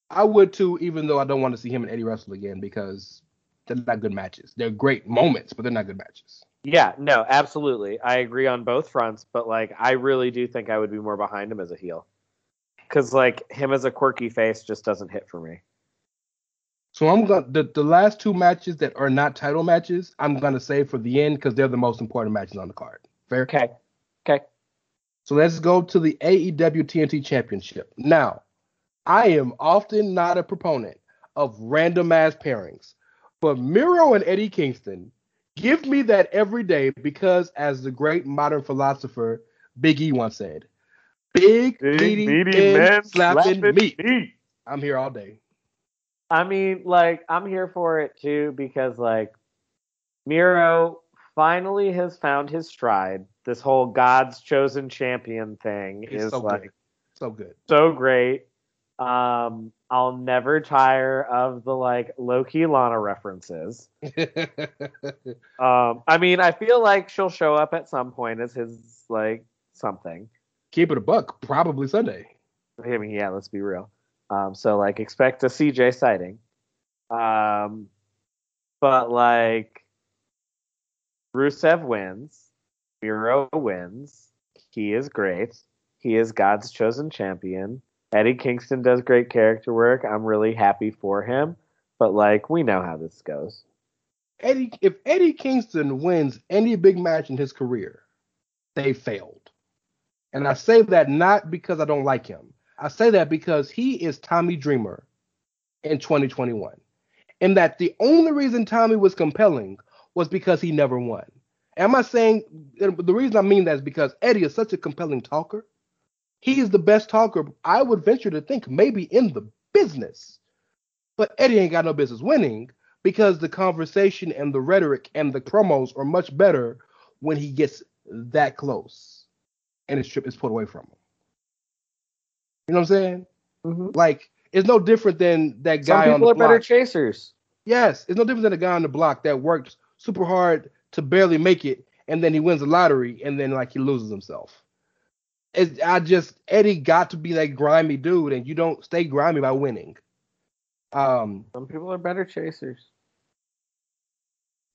I would too, even though I don't want to see him and Eddie wrestle again because they're not good matches. They're great moments, but they're not good matches. Yeah, no, absolutely. I agree on both fronts, but like I really do think I would be more behind him as a heel. Cuz like him as a quirky face just doesn't hit for me. So I'm gonna the, the last two matches that are not title matches, I'm gonna save for the end because they're the most important matches on the card. Fair? Okay. Okay. So let's go to the AEW TNT Championship. Now, I am often not a proponent of random ass pairings, but Miro and Eddie Kingston give me that every day because, as the great modern philosopher Big E once said, "Big, meaty, men, slapping, meat. I'm here all day. I mean, like, I'm here for it too because, like, Miro finally has found his stride. This whole God's chosen champion thing He's is so like good. So good. so great. Um, I'll never tire of the like Loki Lana references. Um, I mean, I feel like she'll show up at some point as his like something. Keep it a buck. Probably Sunday. I mean, yeah, let's be real. Um, so like expect a CJ sighting. Um, but like Rusev wins, Miro wins. He is great. He is God's chosen champion. Eddie Kingston does great character work. I'm really happy for him, but like we know how this goes. Eddie, if Eddie Kingston wins any big match in his career, they failed. And I say that not because I don't like him. I say that because he is Tommy Dreamer in 2021. And that the only reason Tommy was compelling was because he never won. Am I saying the reason I mean that is because Eddie is such a compelling talker. He is the best talker, I would venture to think, maybe in the business. But Eddie ain't got no business winning because the conversation and the rhetoric and the promos are much better when he gets that close and his trip is put away from him. You know what I'm saying? Mm-hmm. Like it's no different than that Some guy on people the are better chasers. Yes, it's no different than a guy on the block that worked super hard to barely make it, and then he wins the lottery, and then like he loses himself. It's, I just Eddie got to be that grimy dude, and you don't stay grimy by winning. Um, Some people are better chasers.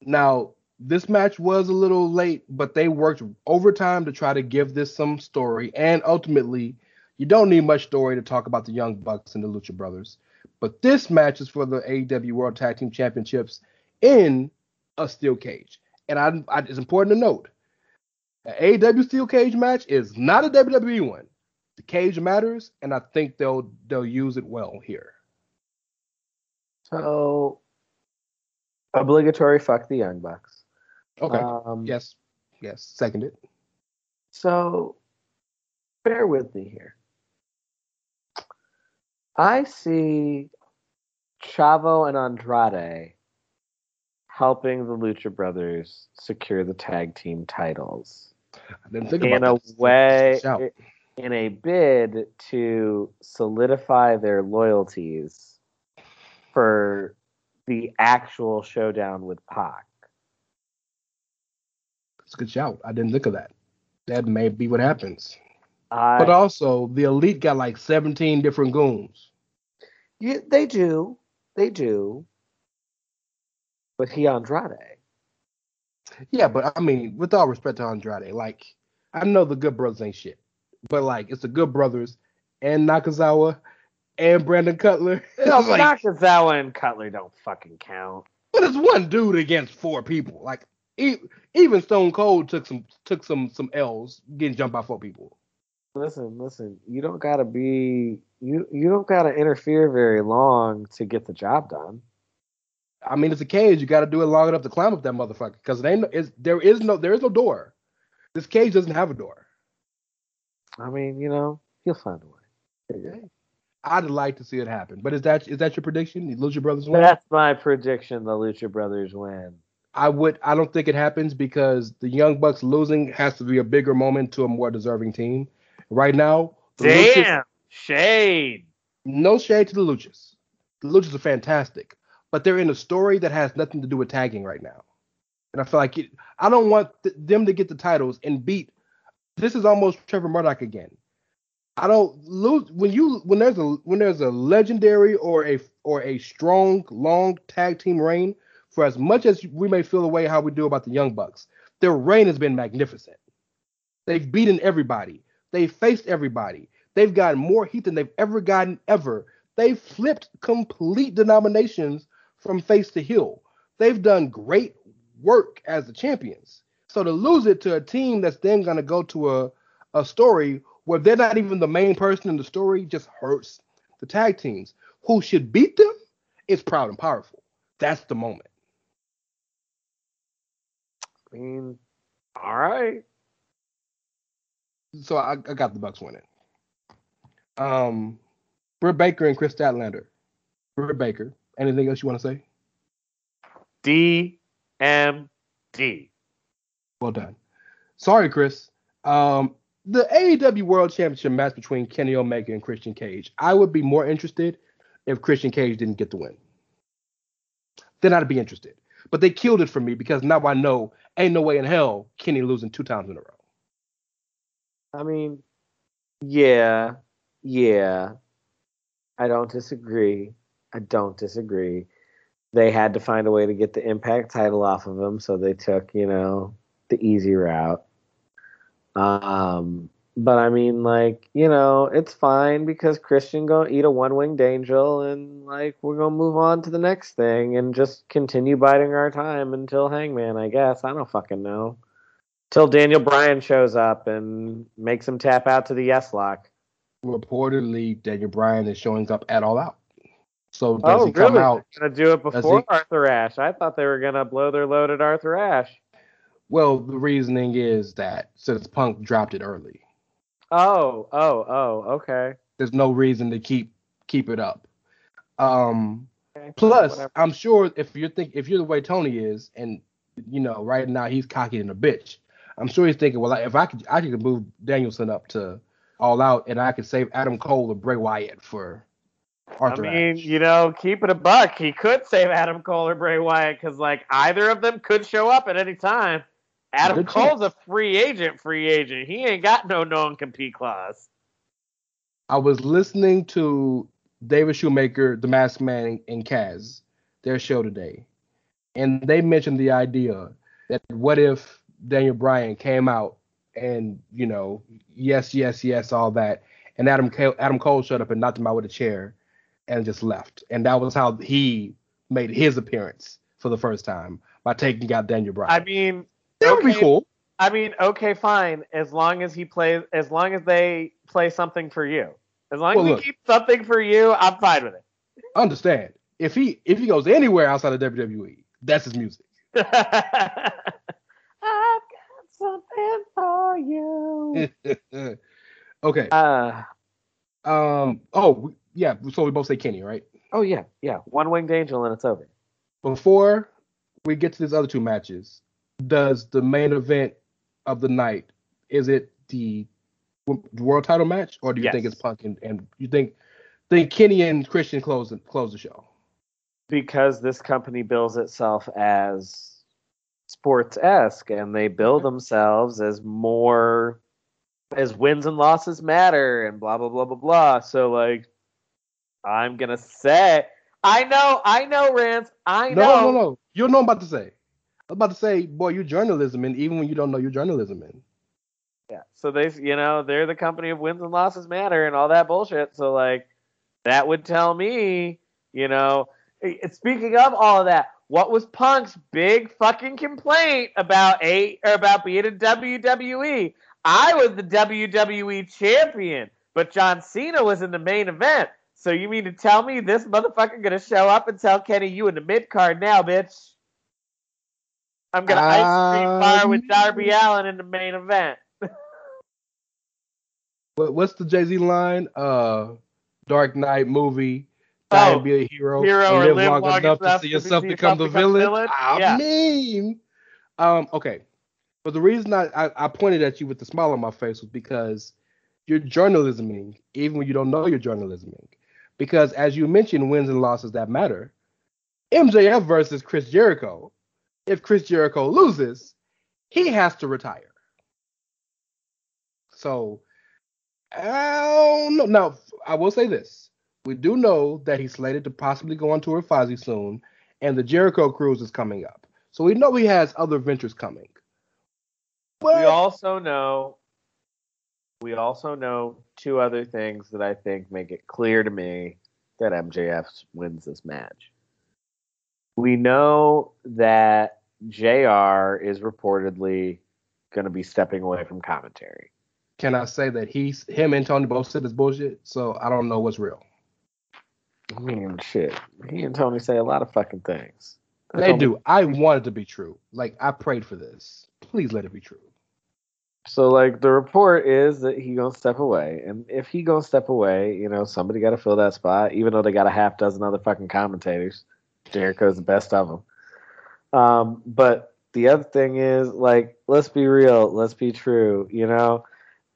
now this match was a little late, but they worked overtime to try to give this some story, and ultimately, you don't need much story to talk about the Young Bucks and the Lucha Brothers. But this match is for the AEW World Tag Team Championships in a steel cage, and I, I it's important to note, an AEW steel cage match is not a WWE one. The cage matters, and I think they'll they'll use it well here. So obligatory fuck the Young Bucks. Okay. Um, yes. Yes. Seconded. So bear with me here. I see Chavo and Andrade helping the Lucha Brothers secure the tag team titles I didn't think in about a way in a bid to solidify their loyalties for the actual showdown with Pac. It's a good shout. I didn't think of that. That may be what happens. I, But also, the elite got like 17 different goons. Yeah, they do. They do. But he Andrade. Yeah, but I mean, with all respect to Andrade, like I know the Good Brothers ain't shit, but like it's the Good Brothers and Nakazawa and Brandon Cutler. It's like, Nakazawa and Cutler don't fucking count. but it's one dude against four people. Like e- even Stone Cold took some took some some L's getting jumped by four people. Listen, listen. You don't gotta be you you don't gotta interfere very long to get the job done. I mean, it's a cage. You got to do it long enough to climb up that motherfucker because it ain't. It's, there is no. There is no door. This cage doesn't have a door. I mean, you know, he'll find a way. I'd like to see it happen. But is that is that your prediction? The Lucha Brothers win? That's my prediction. The Lucha Brothers win. I would. I don't think it happens because the Young Bucks losing has to be a bigger moment to a more deserving team. Right now, the Luchas- Damn shade. no shade to the Luchas. The Luchas are fantastic, but they're in a story that has nothing to do with tagging right now. And I feel like it, I don't want th- them to get the titles and beat. This is almost Trevor Murdoch again. I don't lose when you when there's a when there's a legendary or a or a strong long tag team reign. For as much as we may feel the way how we do about the Young Bucks, their reign has been magnificent. They've beaten everybody. They've faced everybody. They've gotten more heat than they've ever gotten ever. They've flipped complete denominations from face to heel. They've done great work as the champions. So to lose it to a team that's then going to go to a, a story where they're not even the main person in the story just hurts the tag teams. Who should beat them is proud and powerful. That's the moment. I mean, all right. So I, I got the Bucks winning. Um, Britt Baker and Kris Statlander. Britt Baker. Anything else you want to say? DMD. Well done. Sorry, Kris. Um, the AEW World Championship match between Kenny Omega and Christian Cage. I would be more interested if Christian Cage didn't get the win. Then I'd be interested. But they killed it for me because now I know ain't no way in hell Kenny losing two times in a row. I mean, yeah, yeah. I don't disagree. I don't disagree. They had to find a way to get the Impact title off of him, so they took, you know, the easy route. Um, but I mean, like, you know, it's fine because Christian gonna eat a one winged angel, and like we're gonna move on to the next thing and just continue biding our time until Hangman. I guess I don't fucking know. Till Daniel Bryan shows up and makes him tap out to the yes lock. Reportedly, Daniel Bryan is showing up at All Out. So does oh, he come really? out? They're gonna do it before he- Arthur Ashe. I thought they were gonna blow their load at Arthur Ashe. Well, the reasoning is that since Punk dropped it early, Oh, oh, oh, okay. there's no reason to keep keep it up. Um, Okay, plus, whatever. I'm sure if you're think if you're the way Tony is, and you know right now he's cocky and a bitch, I'm sure he's thinking, well, if I could, I could move Danielson up to All Out, and I could save Adam Cole or Bray Wyatt for Arthur. I mean, you know, keep it a buck. He could save Adam Cole or Bray Wyatt because, like, either of them could show up at any time. Adam Good Cole's a free agent, free agent. He ain't got no non-compete clause. I was listening to David Shoemaker, The Masked Man, and Kaz, their show today, and they mentioned the idea that what if Daniel Bryan came out and you know, yes, yes, yes, all that, and Adam Adam Cole showed up and knocked him out with a chair and just left, and that was how he made his appearance for the first time by taking out Daniel Bryan. I mean, that would be okay, cool. I mean, okay, fine, as long as he plays, as long as they play something for you. As long Well, as we look. keep something for you, I'm fine with it. Understand if he if he goes anywhere outside of WWE, that's his music. I've got something for you. okay. Uh, Um. Oh, yeah. So we both say Kenny, right? oh yeah, yeah. One winged angel and it's over. Before we get to these other two matches, does the main event of the night is it the world title match, or do you think it's Punk and, and you think think Kenny and Christian close close the show? because this company bills itself as sports esque and they bill mm-hmm. themselves as more as wins and losses matter and blah blah blah blah blah. So like I'm gonna say I know, I know, Rance. I know. no, no. No. You know what I'm about to say. I'm about to say, boy, you journalism in even when you don't know you're journalism in. Yeah. So they you know, they're the company of wins and losses matter and all that bullshit. So like that would tell me, you know, eh, speaking of all of that, what was Punk's big fucking complaint about a or about being in WWE? I was the WWE champion, but John Cena was in the main event. So you mean to tell me this motherfucker gonna show up and tell Kenny you in the mid card now, bitch? I'm gonna ice cream fire with Darby Allin in the main event. What's the Jay Z line? Uh, Dark Knight movie. Die Oh, and be a hero. hero or live live long, long enough to enough see to yourself see become the yourself become villain. villain? I Yeah. mean, um, okay. But the reason I, I, I pointed at you with the smile on my face was because you're journalisming, even when you don't know you're journalisming. Because as you mentioned, wins and losses that matter. MJF versus Chris Jericho. If Chris Jericho loses, he has to retire. So, I don't know. Now, I will say this. We do know that he's slated to possibly go on tour with Fozzy soon, and the Jericho Cruise is coming up. So we know he has other ventures coming. we also know we also know two other things that I think make it clear to me that MJF wins this match. We know that JR is reportedly going to be stepping away from commentary. Can I say that he's him and Tony both said this bullshit? So I don't know what's real. I mean, shit. He and Tony say a lot of fucking things. That's They do. I want it to be true. Like I prayed for this. Please let it be true. So like the report is that he gonna step away, and if he gonna step away, you know somebody got to fill that spot. Even though they got a half dozen other fucking commentators, Jericho's the best of them. Um, but the other thing is like, let's be real, let's be true. You know,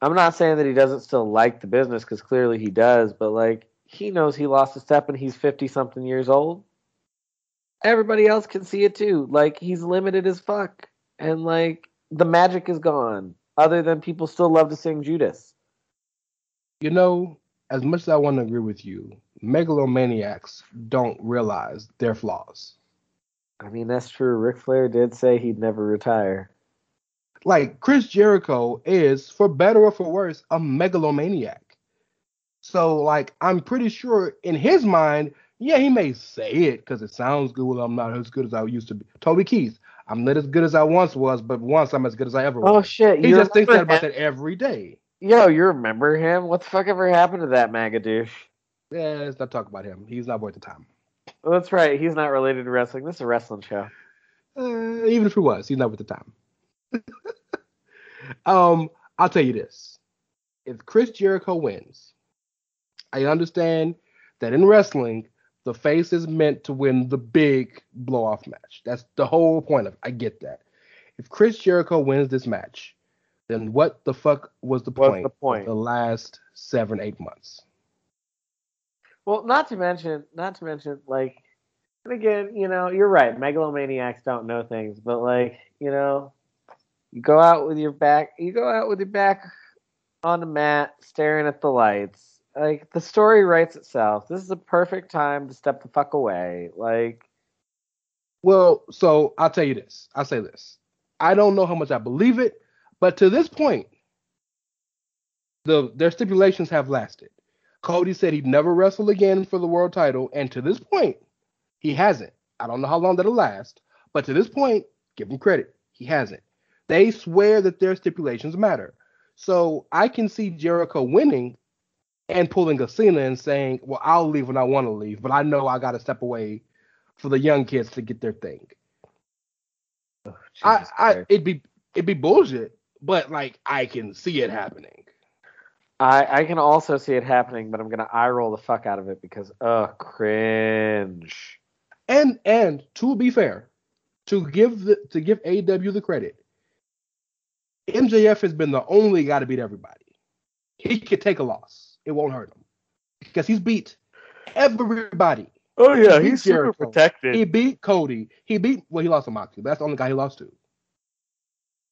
I'm not saying that he doesn't still like the business because clearly he does, but like he knows he lost a step and he's fifty something years old. Everybody else can see it too. Like he's limited as fuck, and like the magic is gone. Other than people still love to sing Judas. You know, as much as I want to agree with you, megalomaniacs don't realize their flaws. I mean, that's true. Ric Flair did say he'd never retire. like Chris Jericho is, for better or for worse, a megalomaniac. So like I'm pretty sure in his mind, yeah, he may say it because it sounds good. Well, I'm not as good as I used to be. Toby Keith, I'm not as good as I once was, but once I'm as good as I ever was. Oh shit! He you just thinks that about him? that every day. Yo, you remember him? What the fuck ever happened to that magadouche? Yeah, let's not talk about him. He's not worth the time. Well, that's right. He's not related to wrestling. This is a wrestling show. Uh, even if he was, he's not worth the time. um, I'll tell you this: if Chris Jericho wins, I understand that in wrestling, the face is meant to win the big blow off match. That's the whole point of it. I get that. If Chris Jericho wins this match, then what the fuck was the What's point? the point? of The last seven, eight months. Well, not to mention, not to mention, like, and again, you know, you're right. Megalomaniacs don't know things, but like, you know, you go out with your back, you go out with your back on the mat, staring at the lights. Like, the story writes itself. This is a perfect time to step the fuck away. Like, Well, so I'll tell you this. I'll say this. I don't know how much I believe it, but to this point, the their stipulations have lasted. Cody said he'd never wrestle again for the world title, and to this point, he hasn't. I don't know how long that'll last, but to this point, give him credit. He hasn't. They swear that their stipulations matter. So I can see Jericho winning and pulling a Cena and saying, Well, I'll leave when I want to leave, but I know I gotta step away for the young kids to get their thing. Oh, I, I it'd be it'd be bullshit, but like I can see it happening. I, I can also see it happening, but I'm gonna eye roll the fuck out of it because, ugh, cringe. And and to be fair, to give the to give AEW the credit, MJF has been the only guy to beat everybody. He could take a loss; it won't hurt him because he's beat everybody. Oh yeah, He beat he's super Jericho. protected. He beat Cody. He beat well, he lost to Moxley, but that's the only guy he lost to.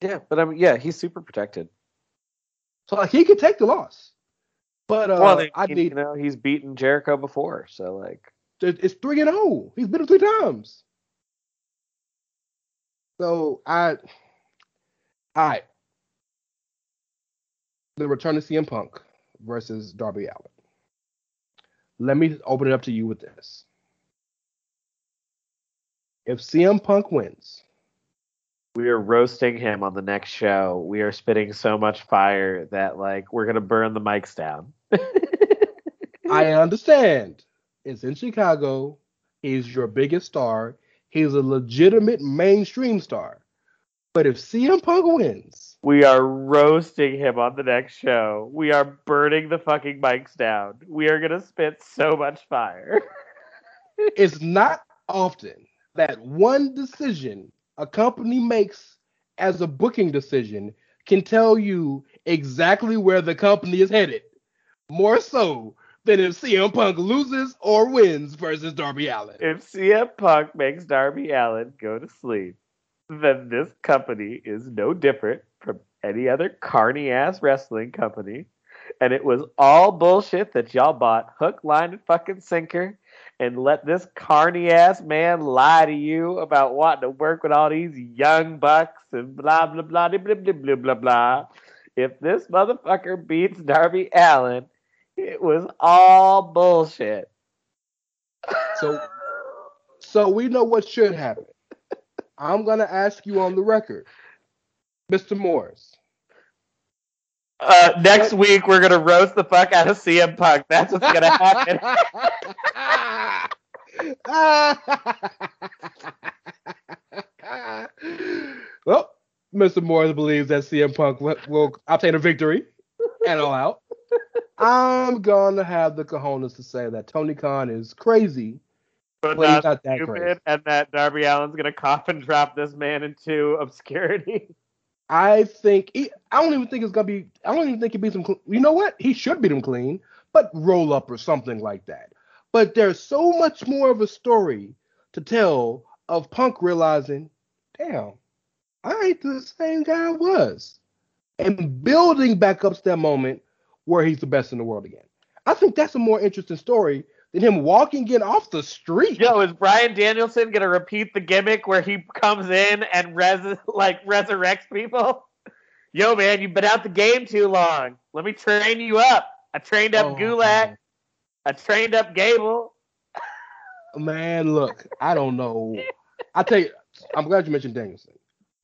Yeah, but I mean, yeah, he's super protected. So like he could take the loss. But uh, well, I you need know, he's beaten Jericho before, so like, it's three and zero. He's been him three times. So I, all right. The return of CM Punk versus Darby Allin. Let me open it up to you with this. If CM Punk wins, we are roasting him on the next show. We are spitting so much fire that like we're gonna burn the mics down. I understand. It's in Chicago. He's your biggest star. He's a legitimate mainstream star. But if CM Punk wins, We are roasting him on the next show. We are burning the fucking mics down. We are gonna spit so much fire. it's not often that one decision a company makes as a booking decision can tell you exactly where the company is headed. More so than if CM Punk loses or wins versus Darby Allin. If CM Punk makes Darby Allin go to sleep, then this company is no different from any other carny ass wrestling company. And it was all bullshit that y'all bought hook, line, and fucking sinker and let this carny ass man lie to you about wanting to work with all these young bucks and blah blah blah blah blah blah blah blah. If this motherfucker beats Darby Allin, it was all bullshit. So so we know what should happen. I'm gonna ask you on the record, Mr. Morris. Uh, next week we're gonna roast the fuck out of CM Punk. That's what's gonna happen. well, Mr. Morris believes that CM Punk will, will obtain a victory and all out. I'm gonna have the cojones to say that Tony Khan is crazy, but but not not that stupid, crazy. and that Darby Allin's gonna cough and drop this man into obscurity. I think he, I don't even think it's gonna be. I don't even think he beats him. You know what? He should beat him clean, but roll up or something like that. But there's so much more of a story to tell of Punk realizing, damn, I ain't the same guy I was, and building back up to that moment where he's the best in the world again. I think that's a more interesting story than him walking in off the street. Yo, is Bryan Danielson gonna repeat the gimmick where he comes in and res like resurrects people? Yo, man, you've been out the game too long. Let me train you up. I trained up Oh, Gulak. I trained up Gable. Man, look, I don't know. I tell you, I'm glad you mentioned Danielson.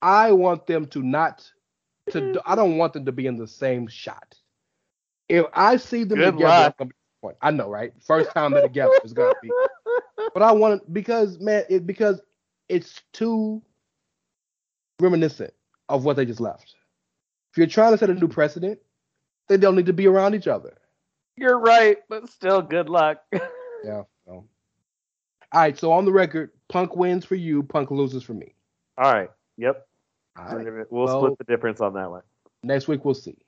I want them to not to. I don't want them to be in the same shot. If I see them Good together, luck. I'm gonna be disappointed. I know, right? First time they're together is gonna be. But I want it because man, it because it's too reminiscent of what they just left. If you're trying to set a new precedent, they don't need to be around each other. You're right, but still, good luck. Yeah. So. All right. So on the record, Punk wins for you. Punk loses for me. All right. Yep. All right. We'll Well- split the difference on that one. Next week we'll see.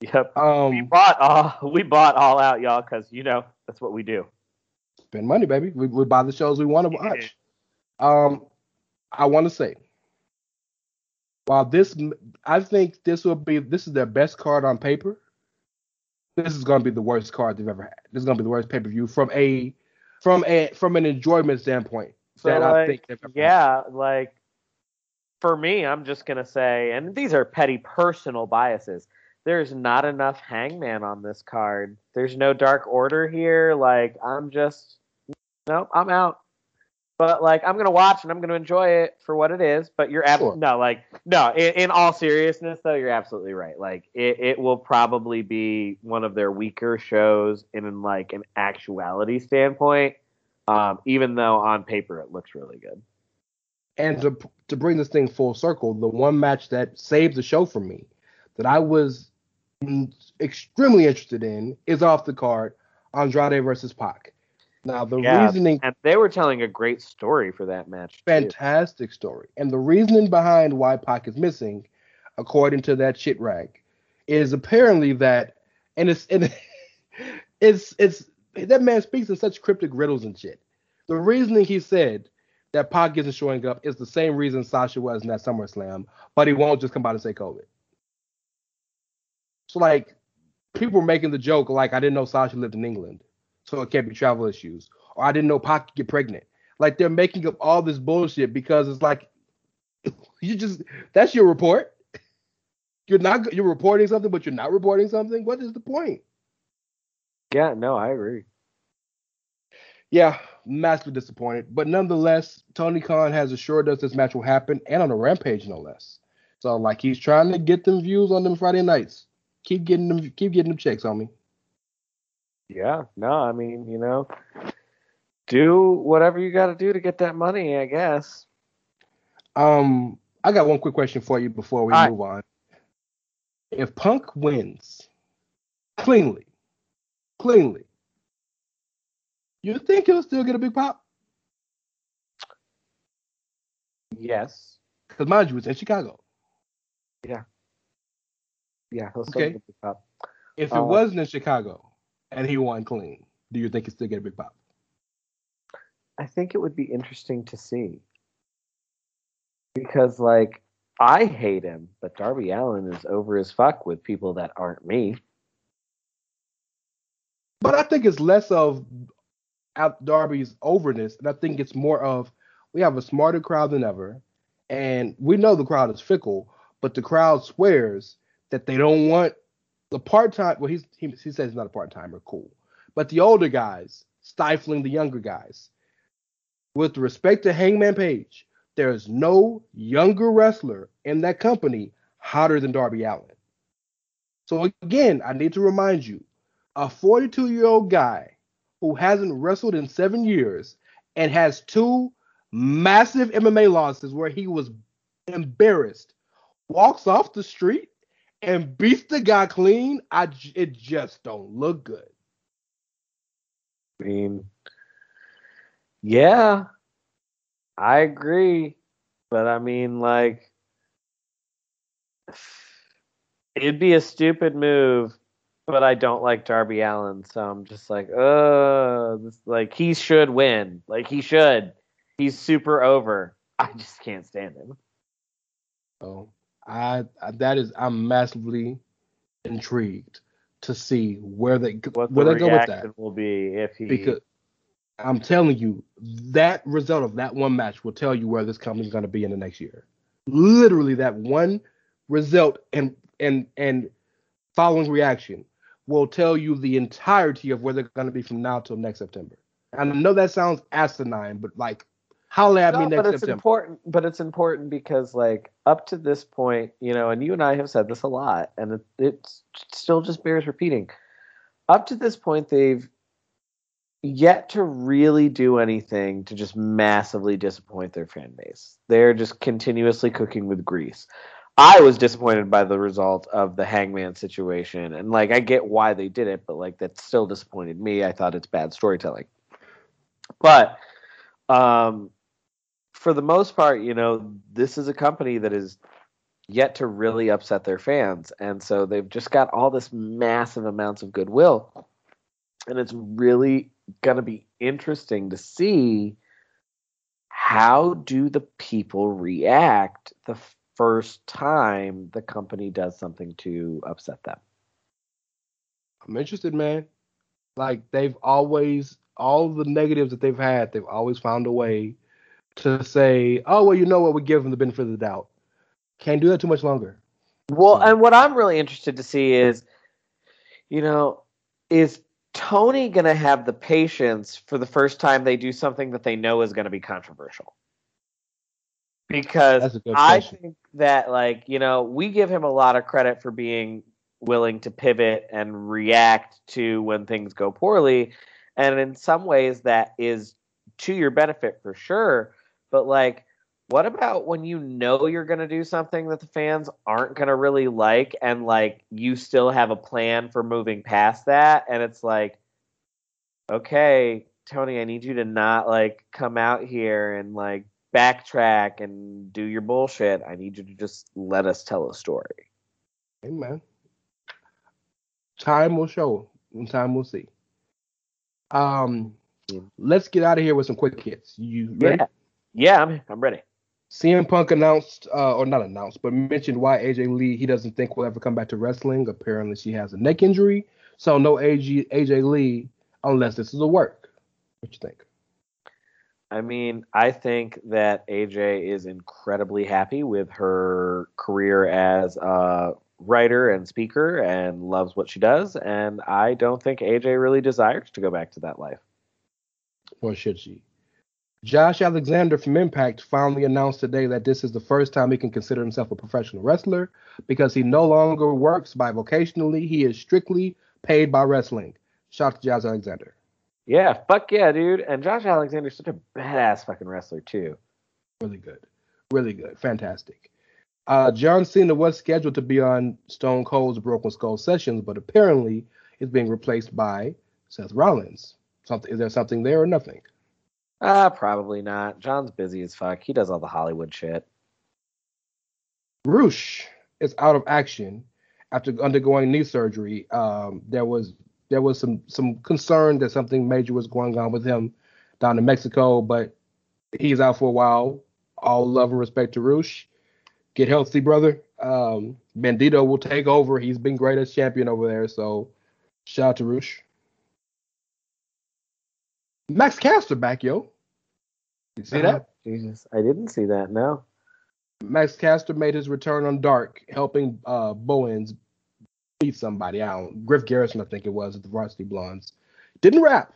Yep. we Um, bought all we bought all out, y'all, because you know that's what we do. spend money, baby. We, we buy the shows we want to watch. Um, I want to say, while this, I think this will be this is their best card on paper. This is going to be the worst card they've ever had. This is going to be the worst pay per view from a from a from an enjoyment standpoint. So that I think they've ever had. yeah, like for me, I'm just gonna say, and these are petty personal biases. There's not enough Hangman on this card. There's no Dark Order here. Like I'm just no, I'm out. But like I'm gonna watch and I'm gonna enjoy it for what it is. But you're absolutely Sure. no, like no. In, in all seriousness, though, you're absolutely right. Like it, it will probably be one of their weaker shows in, in like an actuality standpoint. Um, even though on paper it looks really good. And to to bring this thing full circle, the one match that saved the show for me, that I was extremely interested in, is off the card, Andrade versus Pac. Now the Yeah, reasoning, and they were telling a great story for that match. too. fantastic story, and the reasoning behind why Pac is missing, according to that shit rag, is apparently that, and it's and it's it's that man speaks in such cryptic riddles and shit. The reasoning he said that Pac isn't showing up is the same reason Sasha was in that SummerSlam, but he won't just come out and say COVID. So like people were making the joke like I didn't know Sasha lived in England, so it can't be travel issues, or I didn't know Pac could get pregnant. Like they're making up all this bullshit because it's like you just that's your report. You're not you're reporting something, but you're not reporting something. What is the point? Yeah, no, I agree. Yeah, massively disappointed. But nonetheless, Tony Khan has assured us this match will happen and on a rampage, no less. So like he's trying to get them views on them Friday nights. Keep getting them keep getting them checks on me. Yeah, no, I mean, you know, do whatever you got to do to get that money, I guess. Um, I got one quick question for you before we All right. move on. If Punk wins cleanly, cleanly, you think he'll still get a big pop? Yes. Because mind you, it's in Chicago. Yeah. Yeah. He'll still Okay. get the cup. If it Uh, wasn't in Chicago and he won clean, do you think he'll still get a big pop? I think it would be interesting to see because, like, I hate him, but Darby Allin is over as fuck with people that aren't me. But I think it's less of Darby's overness, and I think it's more of we have a smarter crowd than ever, and we know the crowd is fickle, but the crowd swears that they don't want the part time. Well, he's he, he says he's not a part timer, cool, but the older guys stifling the younger guys. With respect to Hangman Page, there is no younger wrestler in that company hotter than Darby Allin. So again, I need to remind you, a 42 year old guy who hasn't wrestled in seven years and has two massive MMA losses where he was embarrassed, walks off the street and beats the guy clean. I it just don't look good. I mean, yeah, I agree, but I mean, like, it'd be a stupid move, but I don't like Darby Allin, so I'm just like, uh, this, like he should win, like he should. He's super over. I just can't stand him. So I, I that is I'm massively intrigued to see where they What where the they go with that. will be if he because I'm telling you, that result of that one match will tell you where this company's going to be in the next year. Literally, that one result, and and and following reaction will tell you the entirety of where they're going to be from now till next September. And I know that sounds asinine, but like, holla at No, me next but it's September. important. But it's important because, like, up to this point, you know, and you and I have said this a lot, and it, it still just bears repeating. Up to this point, they've yet to really do anything to just massively disappoint their fan base. They're just continuously cooking with grease. I was disappointed by the result of the Hangman situation, and like, I get why they did it, but like, that still disappointed me. I thought it's bad storytelling. But um, for the most part, you know, this is a company that is yet to really upset their fans. And so they've just got all this massive amounts of goodwill. And it's really going to be interesting to see how do the people react the first time the company does something to upset them. I'm interested, man. Like they've always all the negatives that they've had, they've always found a way to say, "Oh, well, you know what? We give them the benefit of the doubt." Can't do that too much longer. Well, and what I'm really interested to see is, you know, is Tony going to have the patience for the first time they do something that they know is going to be controversial? Because That's a good I think that, like, you know, we give him a lot of credit for being willing to pivot and react to when things go poorly. And in some ways, that is to your benefit for sure. But, like, what about when you know you're going to do something that the fans aren't going to really like and like you still have a plan for moving past that and it's like okay tony i need you to not like come out here and like backtrack and do your bullshit i need you to just let us tell a story Amen. Time will show, and time will see. Um, let's get out of here with some quick hits. You ready? yeah yeah i'm, I'm ready CM Punk announced, uh, or not announced, but mentioned why AJ Lee he doesn't think will ever come back to wrestling. Apparently, she has a neck injury, so no AJ AJ Lee unless this is a work. What you think? I mean, I think that AJ is incredibly happy with her career as a writer and speaker and loves what she does. And I don't think AJ really desires to go back to that life. Or should she? Josh Alexander from Impact finally announced today that this is the first time he can consider himself a professional wrestler because he no longer works by vocationally. He is strictly paid by wrestling. Shout out to Josh Alexander. Yeah, fuck yeah, dude. And Josh Alexander's such a badass fucking wrestler, too. Really good. Really good. Fantastic. Uh, John Cena was scheduled to be on Stone Cold's Broken Skull Sessions, but apparently it's being replaced by Seth Rollins. Something is there something there or nothing? Ah, probably not. John's busy as fuck. He does all the Hollywood shit. Roosh is out of action after undergoing knee surgery. Um, there was there was some some concern that something major was going on with him down in Mexico, but he's out for a while. All love and respect to Roosh. Get healthy, brother. Um, Bandido will take over. He's been great as champion over there, so shout out to Roosh. Max Caster back, yo. You see that? Oh, Jesus, I didn't see that. No. Max Caster made his return on Dark, helping uh, Bowens beat somebody. I don't. Griff Garrison, I think it was, at the Varsity Blondes. Didn't rap.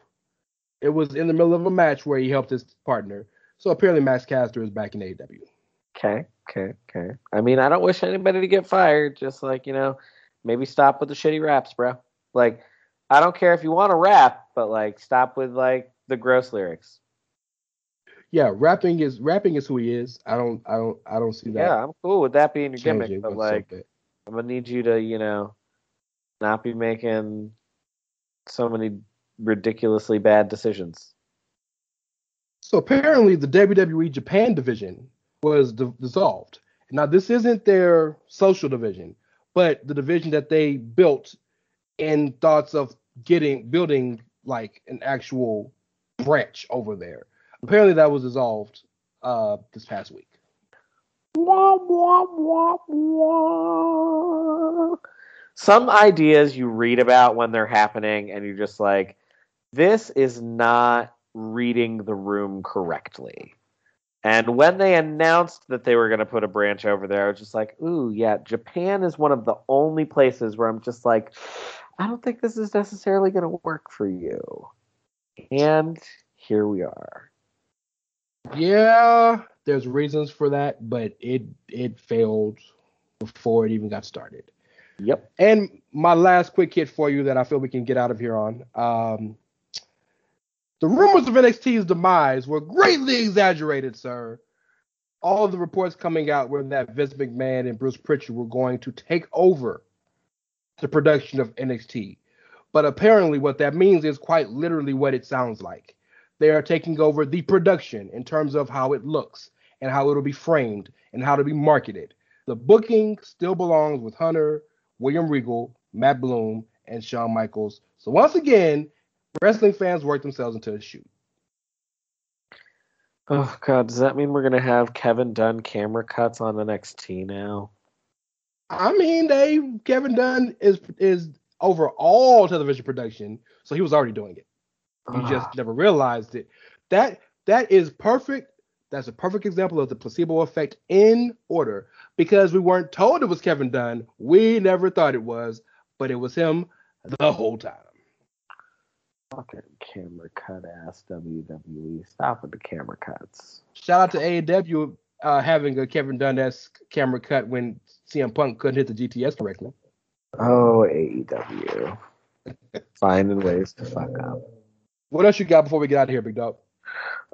It was in the middle of a match where he helped his partner. So apparently, Max Caster is back in AEW. Okay, okay, okay. I mean, I don't wish anybody to get fired. Just like you know, maybe stop with the shitty raps, bro. Like, I don't care if you want to rap, but like, stop with like the gross lyrics. Yeah, rapping is rapping is who he is. I don't I don't I don't see that. Yeah, I'm cool with that being your gimmick, but like. I'm gonna need you to, you know, not be making so many ridiculously bad decisions. So apparently, the WWE Japan division was di- dissolved. Now, this isn't their social division, but the division that they built in thoughts of getting building like an actual branch over there. Apparently, that was dissolved uh, this past week. Wah, wah, wah, wah. Some ideas you read about when they're happening, and you're just like, this is not reading the room correctly. And when they announced that they were going to put a branch over there, I was just like, ooh, yeah, Japan is one of the only places where I'm just like, I don't think this is necessarily going to work for you. And here we are. Yeah, there's reasons for that, but it it failed before it even got started. Yep. And my last quick hit for you that I feel we can get out of here on. Um, the rumors of NXT's demise were greatly exaggerated, sir. All of the reports coming out were that Vince McMahon and Bruce Pritchard were going to take over the production of NXT. But apparently, what that means is quite literally what it sounds like. They are taking over the production in terms of how it looks and how it'll be framed and how to be marketed. The booking still belongs with Hunter, William Regal, Matt Bloom, and Shawn Michaels. So once again, wrestling fans work themselves into a shoot. Oh god, does that mean we're gonna have Kevin Dunn camera cuts on NXT now? I mean, they Kevin Dunn is is over all television production, so he was already doing it. You just never realized it. That that is perfect. That's a perfect example of the placebo effect in order because we weren't told it was Kevin Dunn. We never thought it was, but it was him the whole time. Fucking camera cut ass WWE. Stop with the camera cuts. Shout out to AEW uh, having a Kevin Dunn esque camera cut when CM Punk couldn't hit the GTS correctly. Oh, AEW. Finding ways to fuck up. What else you got before we get out of here, big dog?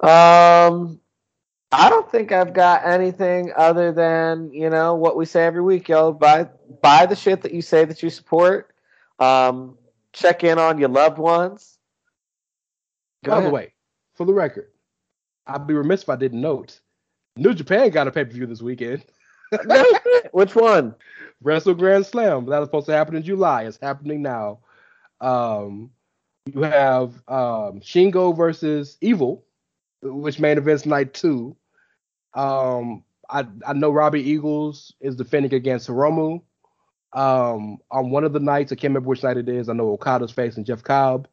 Um, I don't think I've got anything other than you know what we say every week, yo. Buy buy the shit that you say that you support. Um, check in on your loved ones. Go By the way, for the record, I'd be remiss if I didn't note New Japan got a pay per view this weekend. Which one? Wrestle Grand Slam. That was supposed to happen in July. It's happening now. Um, you have um, Shingo versus Evil, which main events night two. Um, I I know Robbie Eagles is defending against Hiromu. Um, on one of the nights, I can't remember which night it is. I know Okada's facing Jeff Cobb.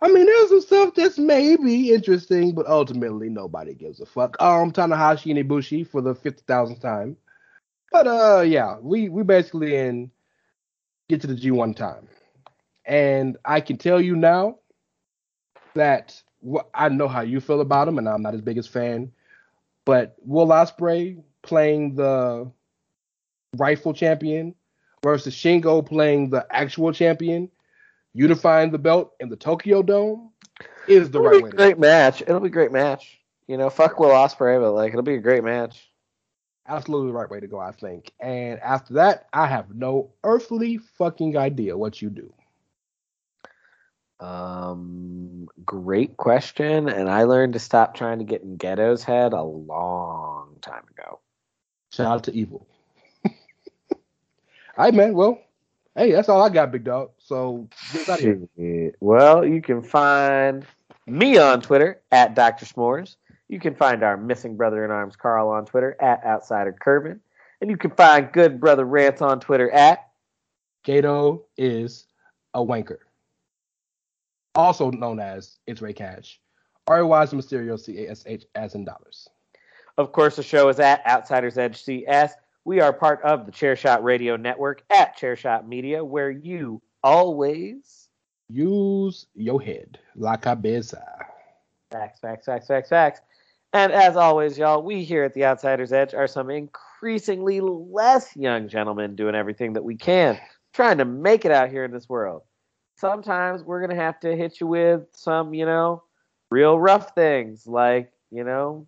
I mean, there's some stuff that's maybe interesting, but ultimately nobody gives a fuck. Um, Tanahashi and Ibushi for the fifty thousandth time. But uh, yeah, we we basically in get to the G1 time, and I can tell you now that wh- I know how you feel about him, and I'm not his biggest fan. But Will Ospreay playing the rightful champion versus Shingo playing the actual champion, unifying the belt in the Tokyo Dome is the It'll right be way great match. It'll be a great match. You know, fuck Will Ospreay, but like it'll be a great match. absolutely the right way to go, I think. And after that, I have no earthly fucking idea what you do. Um, great question, and I learned to stop trying to get in Gedo's head a long time ago. Shout out to Evil. all right, man. Well, hey, that's all I got, big dog. So get out of here. Well, you can find me on Twitter at Dr. S'mores. You can find our missing brother in arms, Carl, on Twitter at Outsider Curvin. And you can find good brother Rants on Twitter at Gato is a wanker. Also known as It's Ray Cash. R-A-Y is Mysterio, C-A-S-H, as in dollars. Of course, the show is at Outsiders Edge CS. We are part of the Chairshot Radio Network at Chairshot Media, where you always use your head. La cabeza. Facts, facts, facts, facts, facts. And as always, y'all, we here at the Outsiders Edge are some increasingly less young gentlemen doing everything that we can, trying to make it out here in this world. Sometimes we're going to have to hit you with some, you know, real rough things like, you know,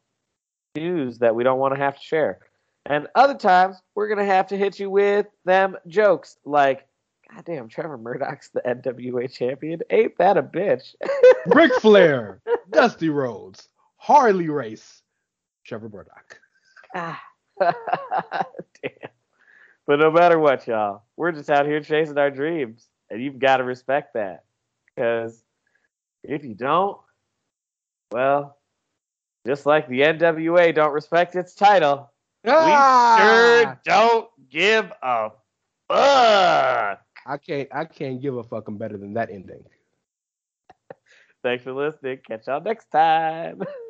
news that we don't want to have to share. And other times we're going to have to hit you with them jokes like, goddamn, Trevor Murdoch's the NWA champion. Ain't that a bitch? Ric Flair, Dusty Rhodes, Harley Race, Trevor Murdoch. Ah. Damn. But no matter what, y'all, we're just out here chasing our dreams. And you've got to respect that. Because if you don't, well, just like the NWA don't respect its title, Ah! we sure don't give a fuck. I can't I can't give a fucking better than that ending. Thanks for listening. Catch y'all next time.